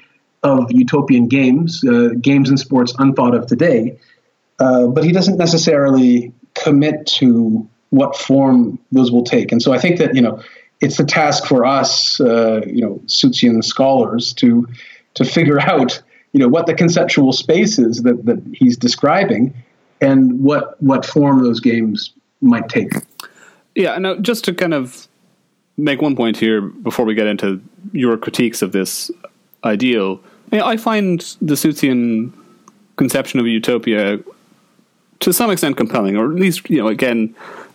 of utopian games uh, games and sports unthought of today uh, but he doesn't necessarily commit to what form those will take. And so i think that you know it's the task for us uh, you know Suitsian scholars to to figure out you know what the conceptual space is that, that he's describing and what what form those games might take. Yeah, now uh, just to kind of make one point here before we get into your critiques of this ideal, I find the Suitsian conception of a utopia to some extent compelling, or at least you know again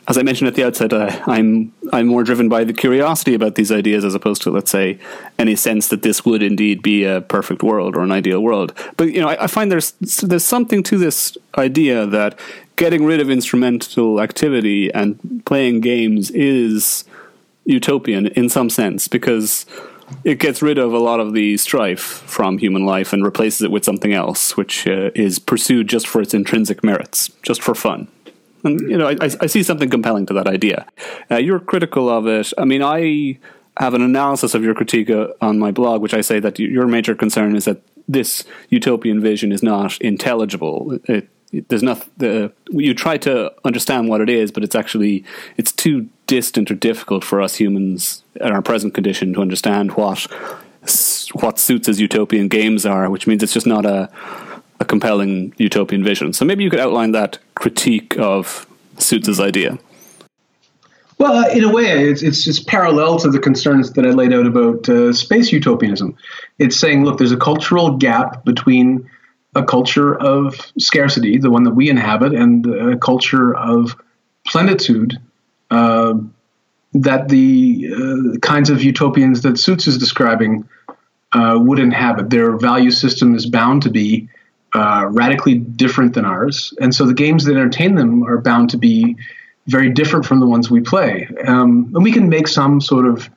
as I mentioned at the outset, uh, I'm I'm more driven by the curiosity about these ideas as opposed to, let's say, any sense that this would indeed be a perfect world or an ideal world. But you know, I, I find there's there's something to this idea that getting rid of instrumental activity and playing games is utopian in some sense because it gets rid of a lot of the strife from human life and replaces it with something else, which uh, is pursued just for its intrinsic merits, just for fun. And you know, I, I see something compelling to that idea. Uh, you're critical of it. I mean, I have an analysis of your critique uh, on my blog, which I say that your major concern is that this utopian vision is not intelligible. It, it, there's not the you try to understand what it is, but it's actually it's too distant or difficult for us humans in our present condition to understand what what Suits's utopian games are. Which means it's just not a a compelling utopian vision. So maybe you could outline that critique of Suits's idea. Well, uh, in a way, it's, it's, it's parallel to the concerns that I laid out about uh, space utopianism. It's saying, look, there's a cultural gap between a culture of scarcity, the one that we inhabit, and a culture of plenitude uh, that the uh, kinds of utopians that Suits is describing uh, would inhabit. Their value system is bound to be uh, radically different than ours, and so the games that entertain them are bound to be very different from the ones we play. Um, and we can make some sort of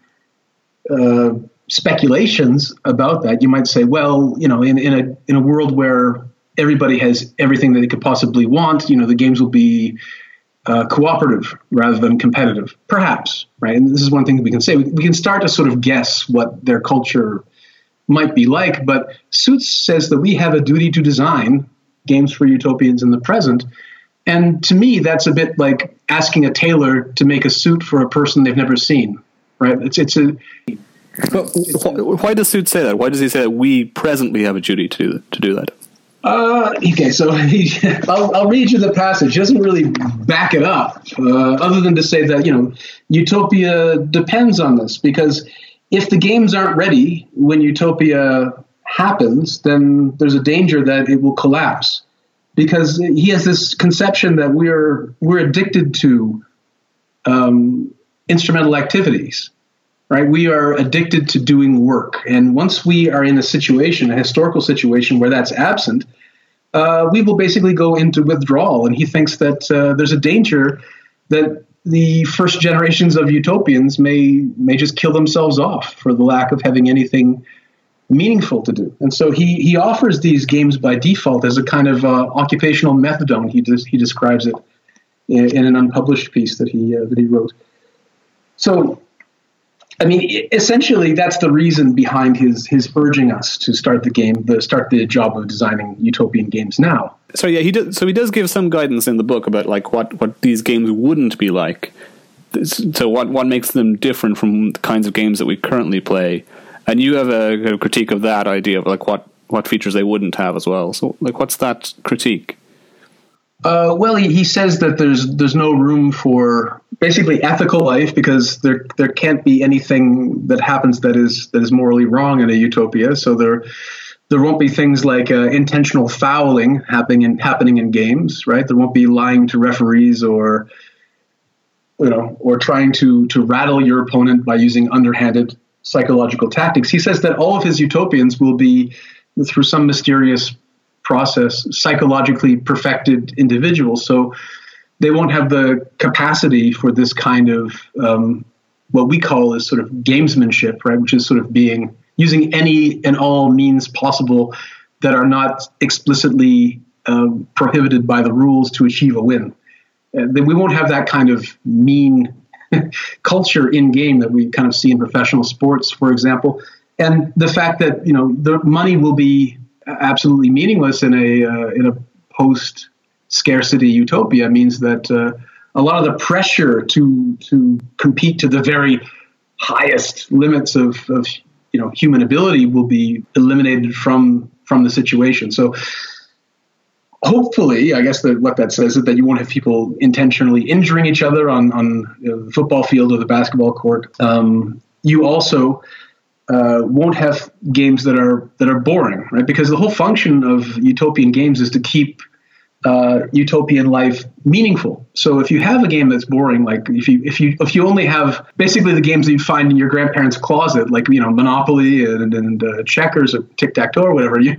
uh, speculations about that. You might say, well, you know, in, in a in a world where everybody has everything that they could possibly want, you know, the games will be uh, cooperative rather than competitive, perhaps, right? And this is one thing that we can say. We, we can start to sort of guess what their culture might be like. But Suits says that we have a duty to design games for utopians in the present. And to me, that's a bit like asking a tailor to make a suit for a person they've never seen, right? It's it's a. But why does Suits say that? Why does he say that we presently have a duty to do, to do that? Uh, okay, so he, I'll, I'll, read you the passage. He doesn't really back it up, uh, other than to say that you know utopia depends on this because if the games aren't ready when Utopia happens, then there's a danger that it will collapse because he has this conception that we're we're addicted to um, instrumental activities, right? We are addicted to doing work, and once we are in a situation, a historical situation where that's absent, uh, we will basically go into withdrawal. And he thinks that uh, there's a danger that the first generations of utopians may may just kill themselves off for the lack of having anything meaningful to do. And so he he offers these games by default as a kind of uh, occupational methadone. He des- he describes it in, in, an unpublished piece that he uh, that he wrote. So I mean, essentially, that's the reason behind his his urging us to start the game, the start the job of designing utopian games now. So yeah, he does. So he does give some guidance in the book about like what what these games wouldn't be like. so what what makes them different from the kinds of games that we currently play? And you have a, a critique of that idea of like what what features they wouldn't have as well. So like, what's that critique? Uh, well, he, he says that there's there's no room for basically ethical life because there there can't be anything that happens that is that is morally wrong in a utopia. So there there won't be things like uh, intentional fouling happening in happening in games, right? There won't be lying to referees or you know or trying to to rattle your opponent by using underhanded psychological tactics. He says that all of his utopians will be through some mysterious process psychologically perfected individuals. So they won't have the capacity for this kind of um, what we call is sort of gamesmanship, right? Which is sort of being using any and all means possible that are not explicitly um, prohibited by the rules to achieve a win. Uh, we won't have that kind of mean culture in game that we kind of see in professional sports, for example. And the fact that you know the money will be absolutely meaningless in a uh, in a post scarcity utopia means that uh, a lot of the pressure to to compete to the very highest limits of, of you know human ability will be eliminated from from the situation. So hopefully, I guess that what that says is that you won't have people intentionally injuring each other on on the football field or the basketball court. Um, you also uh, won't have games that are that are boring, right? Because the whole function of utopian games is to keep uh, utopian life meaningful. So if you have a game that's boring, like if you if you if you only have basically the games that you find in your grandparents' closet, like you know Monopoly and, and uh, checkers or tic tac toe or whatever, you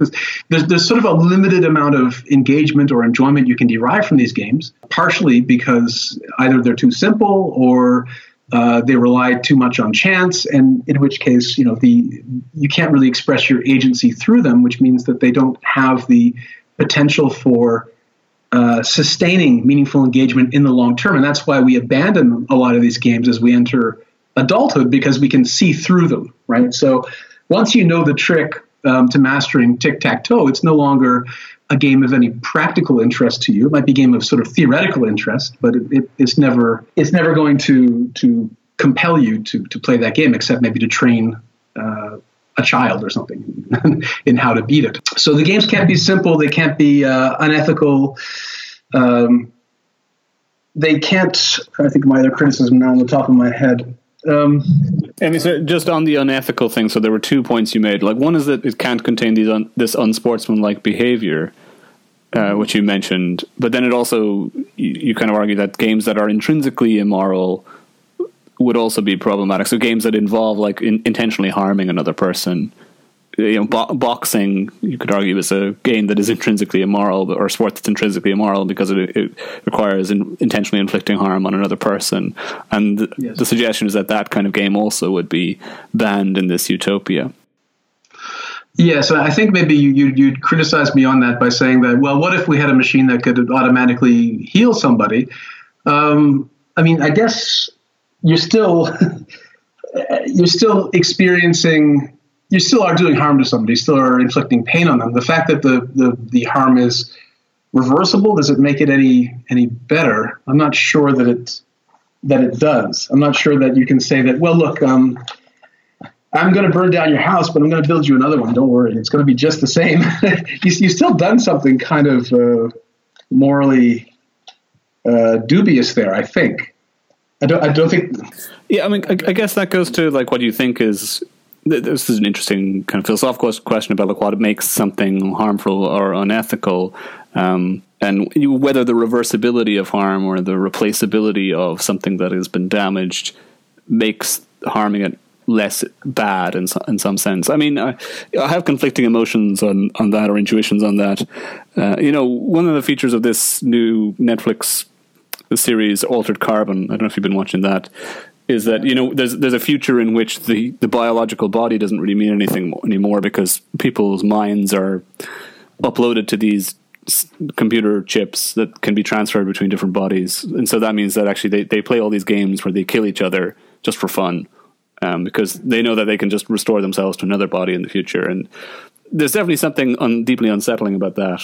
there's there's sort of a limited amount of engagement or enjoyment you can derive from these games. Partially because either they're too simple or uh, they rely too much on chance, and in which case, you know, the you can't really express your agency through them, which means that they don't have the potential for uh, sustaining meaningful engagement in the long term. And that's why we abandon a lot of these games as we enter adulthood because we can see through them, right? So once you know the trick um, to mastering tic tac toe, it's no longer a game of any practical interest to you. It might be a game of sort of theoretical interest, but it, it, it's never it's never going to to compel you to to play that game, except maybe to train uh, a child or something in how to beat it. So the games can't be simple. They can't be uh, unethical. Um, they can't. I think my other criticism now on the top of my head. Um, and so just on the unethical thing, so there were two points you made. Like one is that it can't contain these un, this unsportsmanlike behavior, uh, which you mentioned. But then it also you, you kind of argue that games that are intrinsically immoral would also be problematic. So games that involve like in, intentionally harming another person, you know, bo- boxing you could argue is a game that is intrinsically immoral, or a sport that's intrinsically immoral because it, it requires in, intentionally inflicting harm on another person. And yes. the suggestion is that that kind of game also would be banned in this utopia. Yeah, so I think maybe you, you'd, you'd criticize me on that by saying that, well, what if we had a machine that could automatically heal somebody? Um, I mean, I guess you're still you're still experiencing you still are doing harm to somebody, You still are inflicting pain on them. The fact that the, the, the harm is reversible, does it make it any any better? I'm not sure that it that it does. I'm not sure that you can say that, well look, um, I'm going to burn down your house, but I'm going to build you another one. Don't worry, it's going to be just the same. you, you've still done something kind of uh, morally uh, dubious there, I think. I don't. I don't think. Yeah, I mean, I, I, guess that goes to like what you think is. This is an interesting kind of philosophical question about like what makes something harmful or unethical, um, and you, whether the reversibility of harm or the replaceability of something that has been damaged makes harming it less bad in in some sense. I mean, I, I, have conflicting emotions on on that or intuitions on that. Uh, you know, one of the features of this new Netflix the series Altered Carbon. I don't know if you've been watching that. Is that you know there's there's a future in which the the biological body doesn't really mean anything anymore because people's minds are uploaded to these computer chips that can be transferred between different bodies, and so that means that actually they they play all these games where they kill each other just for fun. Um, because they know that they can just restore themselves to another body in the future. And there's definitely something un- deeply unsettling about that.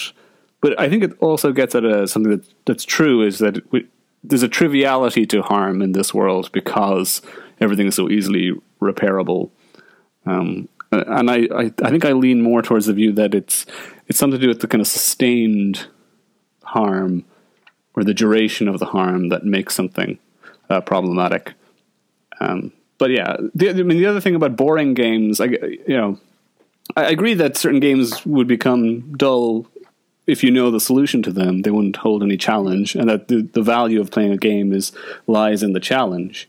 But I think it also gets at a, something that, that's true is that we, there's a triviality to harm in this world because everything is so easily repairable. Um, and I, I, I think I lean more towards the view that it's it's something to do with the kind of sustained harm or the duration of the harm that makes something uh, problematic. Um, but yeah, the, I mean, the other thing about boring games, I, you know, I agree that certain games would become dull if you know the solution to them. They wouldn't hold any challenge, and that the, the value of playing a game is lies in the challenge.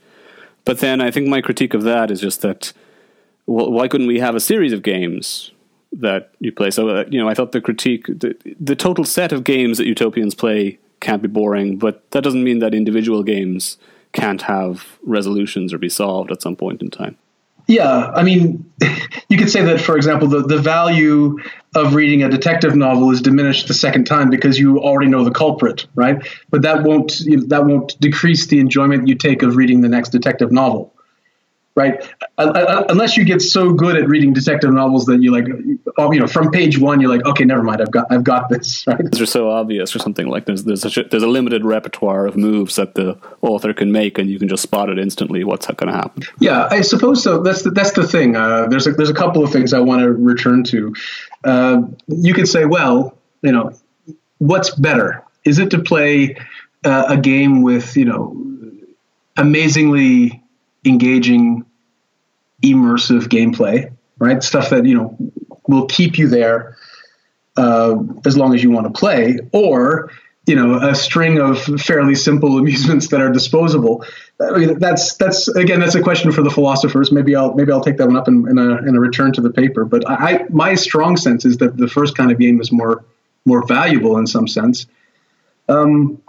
But then I think my critique of that is just that, well, why couldn't we have a series of games that you play? So, uh, you know, I thought the critique, the, the total set of games that utopians play can't be boring, but that doesn't mean that individual games can't have resolutions or be solved at some point in time. Yeah, I mean, you could say that, for example, the, the value of reading a detective novel is diminished the second time because you already know the culprit, right? But that won't that won't decrease the enjoyment you take of reading the next detective novel right? Uh, uh, uh, unless you get so good at reading detective novels that you like, you know, from page one, you're like, okay, never mind, I've got, I've got this. Right? These are so obvious, or something like there's there's a, there's a limited repertoire of moves that the author can make, and you can just spot it instantly. What's going to happen? Yeah, I suppose so. That's the, that's the thing. Uh, there's a, there's a couple of things I want to return to. Uh, you could say, well, you know, what's better? Is it to play uh, a game with you know amazingly engaging immersive gameplay, right? Stuff that you know will keep you there uh, as long as you want to play, or you know a string of fairly simple amusements that are disposable. I mean, that's that's again that's a question for the philosophers. Maybe I'll maybe I'll take that one up in, in, a, in a return to the paper. But I, my strong sense is that the first kind of game is more more valuable in some sense. Um,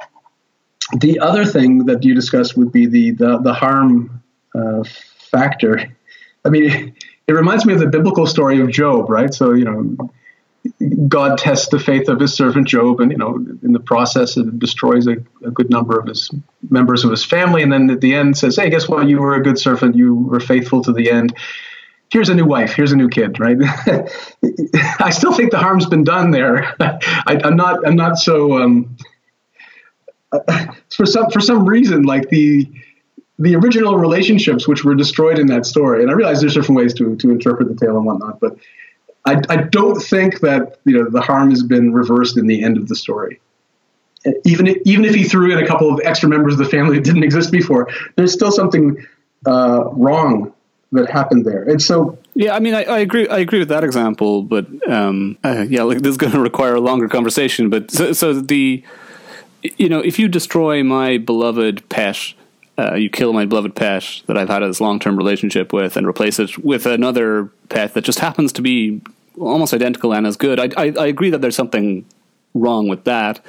the other thing that you discussed would be the the, the harm uh, factor. I mean, it reminds me of the biblical story of Job, right? So, you know, God tests the faith of his servant Job, and, you know, in the process, it destroys a, a, good number of his members of his family. And then at the end says, hey, guess what? You were a good servant. You were faithful to the end. Here's a new wife. Here's a new kid, right? I still think the harm's been done there. I, am not. I'm not so. Um, for some for some reason, like the the original relationships which were destroyed in that story, and I realize there's different ways to, to interpret the tale and whatnot, but I, I don't think that you know the harm has been reversed in the end of the story. Even if, even if he threw in a couple of extra members of the family that didn't exist before, there's still something uh, wrong that happened there. And so, yeah, I mean, I, I agree. I agree with that example, but um, uh, yeah, like this is going to require a longer conversation. But so, so the you know, if you destroy my beloved pet uh, you kill my beloved pet that I've had this long term relationship with and replace it with another pet that just happens to be almost identical and as good. I, I, I agree that there's something wrong with that.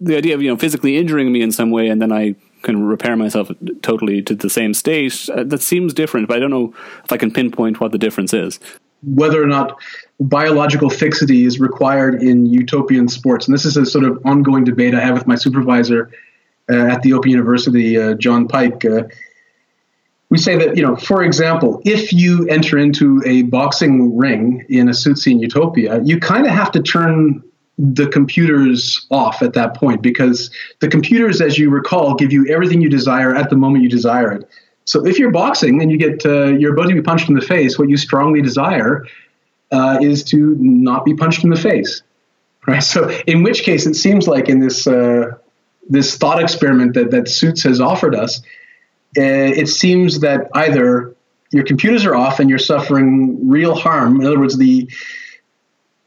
The idea of you know physically injuring me in some way and then I can repair myself totally to the same state uh, that seems different, but I don't know if I can pinpoint what the difference is. Whether or not biological fixity is required in utopian sports, and this is a sort of ongoing debate I have with my supervisor at the Open University, uh, John Pike, uh, we say that, you know, for example, if you enter into a boxing ring in a Suitsian utopia, you kind of have to turn the computers off at that point because the computers, as you recall, give you everything you desire at the moment you desire it. So if you're boxing and you get uh, you're about to be punched in the face, what you strongly desire uh, is to not be punched in the face, right? So in which case, it seems like in this uh, this thought experiment that, that Suits has offered us, uh, it seems that either your computers are off and you're suffering real harm. In other words, the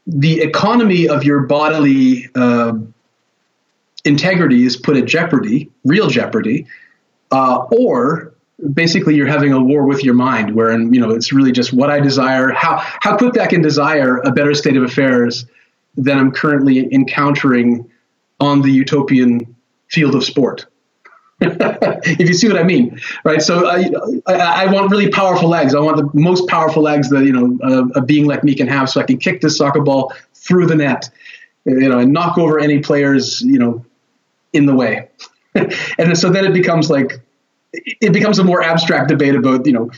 the economy of your bodily uh, integrity is put at jeopardy, real jeopardy, uh, or basically you're having a war with your mind, wherein you know it's really just what I desire, how how quickly I can desire a better state of affairs than I'm currently encountering on the utopian field of sport. if you see what I mean, right? So I, I, I, want really powerful legs. I want the most powerful legs that you know a, a, being like me can have, so I can kick this soccer ball through the net, you know, and knock over any players, you know, in the way. and so then it becomes like it becomes a more abstract debate about you know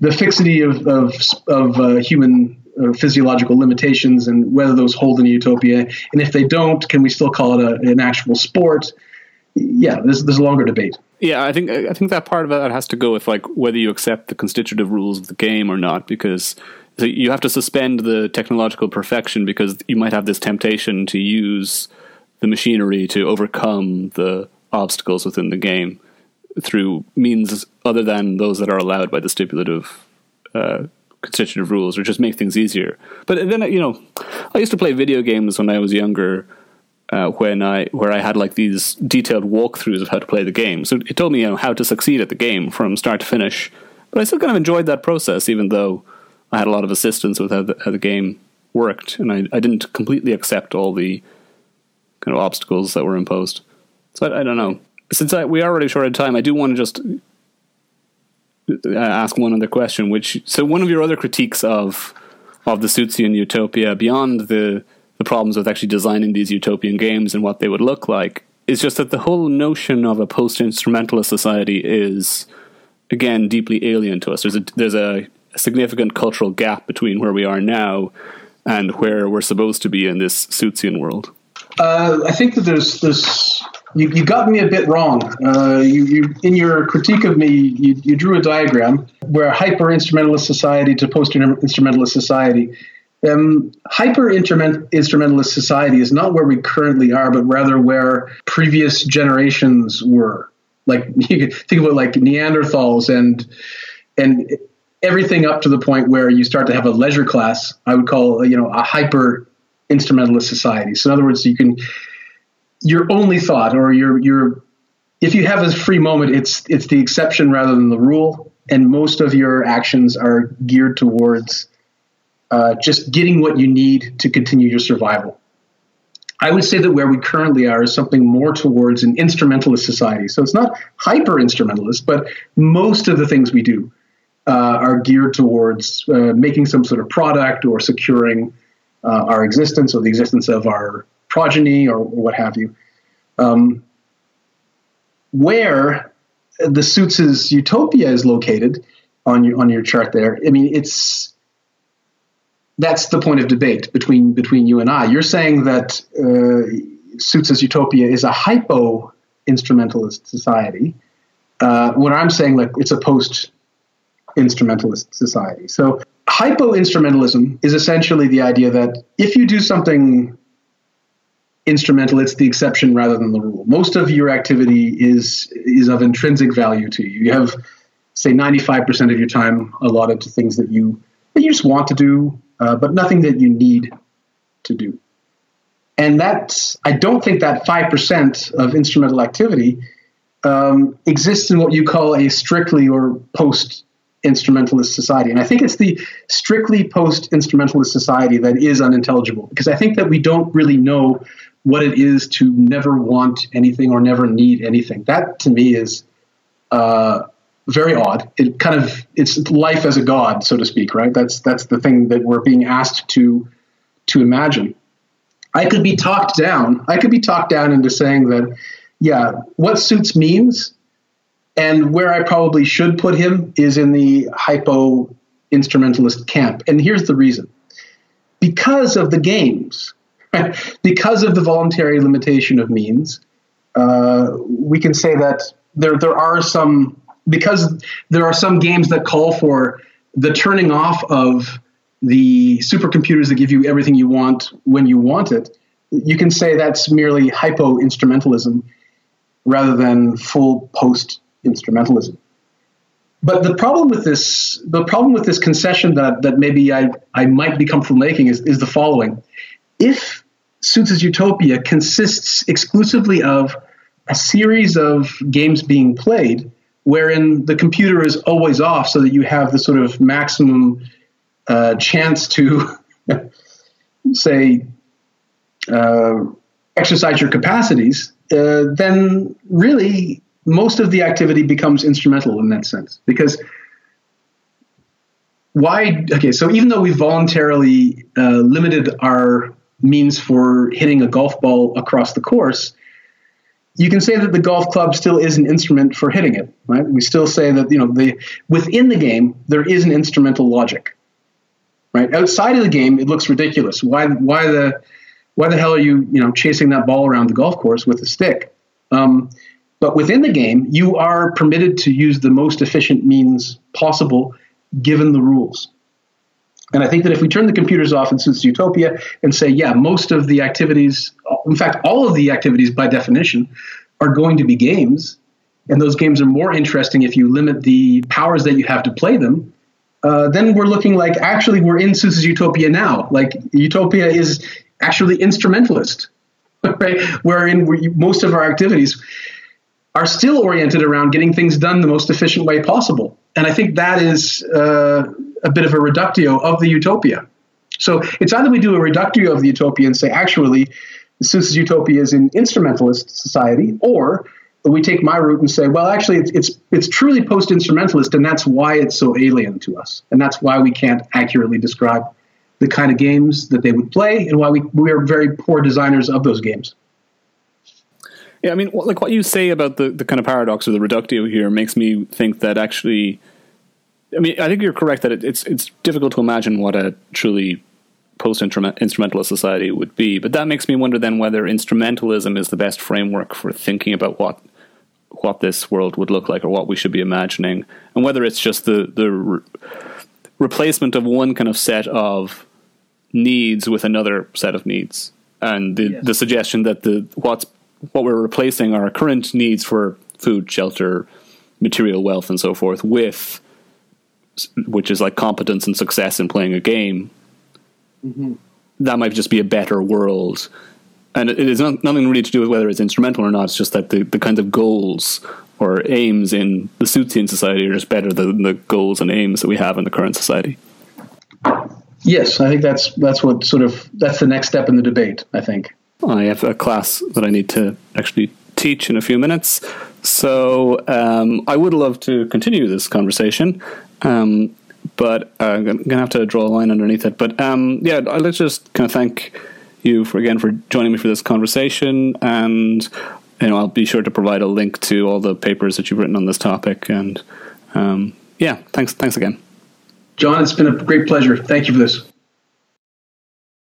the fixity of of, of uh, human uh, physiological limitations and whether those hold in a utopia, and if they don't, can we still call it a, an actual sport? Yeah, there's there's a longer debate. Yeah, I think I think that part of that has to go with like whether you accept the constitutive rules of the game or not, because you have to suspend the technological perfection because you might have this temptation to use the machinery to overcome the obstacles within the game through means other than those that are allowed by the stipulative uh, constitutive rules, or just make things easier. But then you know, I used to play video games when I was younger uh, when I where I had like these detailed walkthroughs of how to play the game. So it told me you know, how to succeed at the game from start to finish. But I still kind of enjoyed that process, even though I had a lot of assistance with how the, how the game worked, and I, I didn't completely accept all the kind of obstacles that were imposed. So I, I don't know. Since I, we are already short of time, I do want to just uh, ask one other question. Which so one of your other critiques of of the Suitsian utopia beyond the the problems with actually designing these utopian games and what they would look like is just that the whole notion of a post-instrumentalist society is again deeply alien to us. There's a there's a, significant cultural gap between where we are now and where we're supposed to be in this Suitsian world. Uh, I think that there's this. You, you got me a bit wrong. Uh, you, you, in your critique of me, you, you drew a diagram where hyper instrumentalist society to post instrumentalist society um, hyper instrumentalist society is not where we currently are, but rather where previous generations were. Like you could think about like Neanderthals and and everything up to the point where you start to have a leisure class. I would call you know a hyper instrumentalist society. So in other words, you can your only thought or your your if you have a free moment, it's it's the exception rather than the rule, and most of your actions are geared towards uh, just getting what you need to continue your survival. I would say that where we currently are is something more towards an instrumentalist society. So it's not hyper instrumentalist, but most of the things we do uh, are geared towards uh, making some sort of product or securing uh, our existence or the existence of our progeny or, or what have you. Um, where the Suits' utopia is located on your on your chart there, I mean it's that's the point of debate between between you and I. You're saying that uh, Suits' Utopia is a hypo instrumentalist society. Uh, what I'm saying, like, it's a post instrumentalist society. So, hypo instrumentalism is essentially the idea that if you do something instrumental, it's the exception rather than the rule. Most of your activity is is of intrinsic value to you. You have, say, 95% of your time allotted to things that you that you just want to do, uh, but nothing that you need to do. And that's, I don't think that 5% of instrumental activity um, exists in what you call a strictly or post instrumentalist society. And I think it's the strictly post instrumentalist society that is unintelligible because I think that we don't really know what it is to never want anything or never need anything. That to me is uh, very odd. It kind of it's life as a god, so to speak, right? That's that's the thing that we're being asked to to imagine. I could be talked down. I could be talked down into saying that, yeah, what Suits means, and where I probably should put him is in the hypo instrumentalist camp. And here's the reason: because of the games, because of the voluntary limitation of means, uh, we can say that there there are some because there are some games that call for the turning off of the supercomputers that give you everything you want when you want it, you can say that's merely hypo instrumentalism rather than full post instrumentalism. But the problem with this, the problem with this concession that, that maybe I, I might be comfortable making is, is the following. If Suits' Utopia consists exclusively of a series of games being played, wherein the computer is always off so that you have the sort of maximum uh, chance to, say, uh, exercise your capacities, uh, then really most of the activity becomes instrumental in that sense. Because why? Okay, so even though we voluntarily uh, limited our means for hitting a golf ball across the course, you can say that the golf club still is an instrument for hitting it, right? We still say that you know the within the game there is an instrumental logic, right? Outside of the game, it looks ridiculous. Why why the why the hell are you you know chasing that ball around the golf course with a stick? Um, But within the game, you are permitted to use the most efficient means possible given the rules. And I think that if we turn the computers off in Suits Utopia and say, yeah, most of the activities, in fact, all of the activities by definition, are going to be games, and those games are more interesting if you limit the powers that you have to play them, uh, then we're looking like actually we're in Suits's Utopia now. Like Utopia is actually instrumentalist, right? Wherein we, most of our activities are still oriented around getting things done the most efficient way possible. And I think that is uh, a bit of a reductio of the utopia. So it's either we do a reductio of the utopia and say, actually, Suits's utopia is an instrumentalist society, or we take my route and say, well, actually, it's it's, it's truly post-instrumentalist, and that's why it's so alien to us, and that's why we can't accurately describe the kind of games that they would play, and why we we are very poor designers of those games. Yeah, I mean, like what you say about the, the kind of paradox or the reductio here makes me think that actually, I mean, I think you're correct that it, it's it's difficult to imagine what a truly post instrumentalist society would be. But that makes me wonder then whether instrumentalism is the best framework for thinking about what what this world would look like or what we should be imagining, and whether it's just the the re- replacement of one kind of set of needs with another set of needs, and the yes. the suggestion that the what's what we're replacing our current needs for food, shelter, material wealth, and so forth with, which is like competence and success in playing a game. Mm-hmm. That might just be a better world. And it is not, nothing really to do with whether it's instrumental or not. It's just that the, the kind of goals or aims in the Suitsian society are just better than the goals and aims that we have in the current society. Yes, I think that's that's what sort of that's the next step in the debate. I think. I have a class that I need to actually teach in a few minutes. So um, I would love to continue this conversation, um, but uh, I'm going to have to draw a line underneath it. But um, yeah, let's just kind of thank you for again for joining me for this conversation, and you know I'll be sure to provide a link to all the papers that you've written on this topic. And um, yeah, thanks, thanks again, John. It's been a great pleasure. Thank you for this.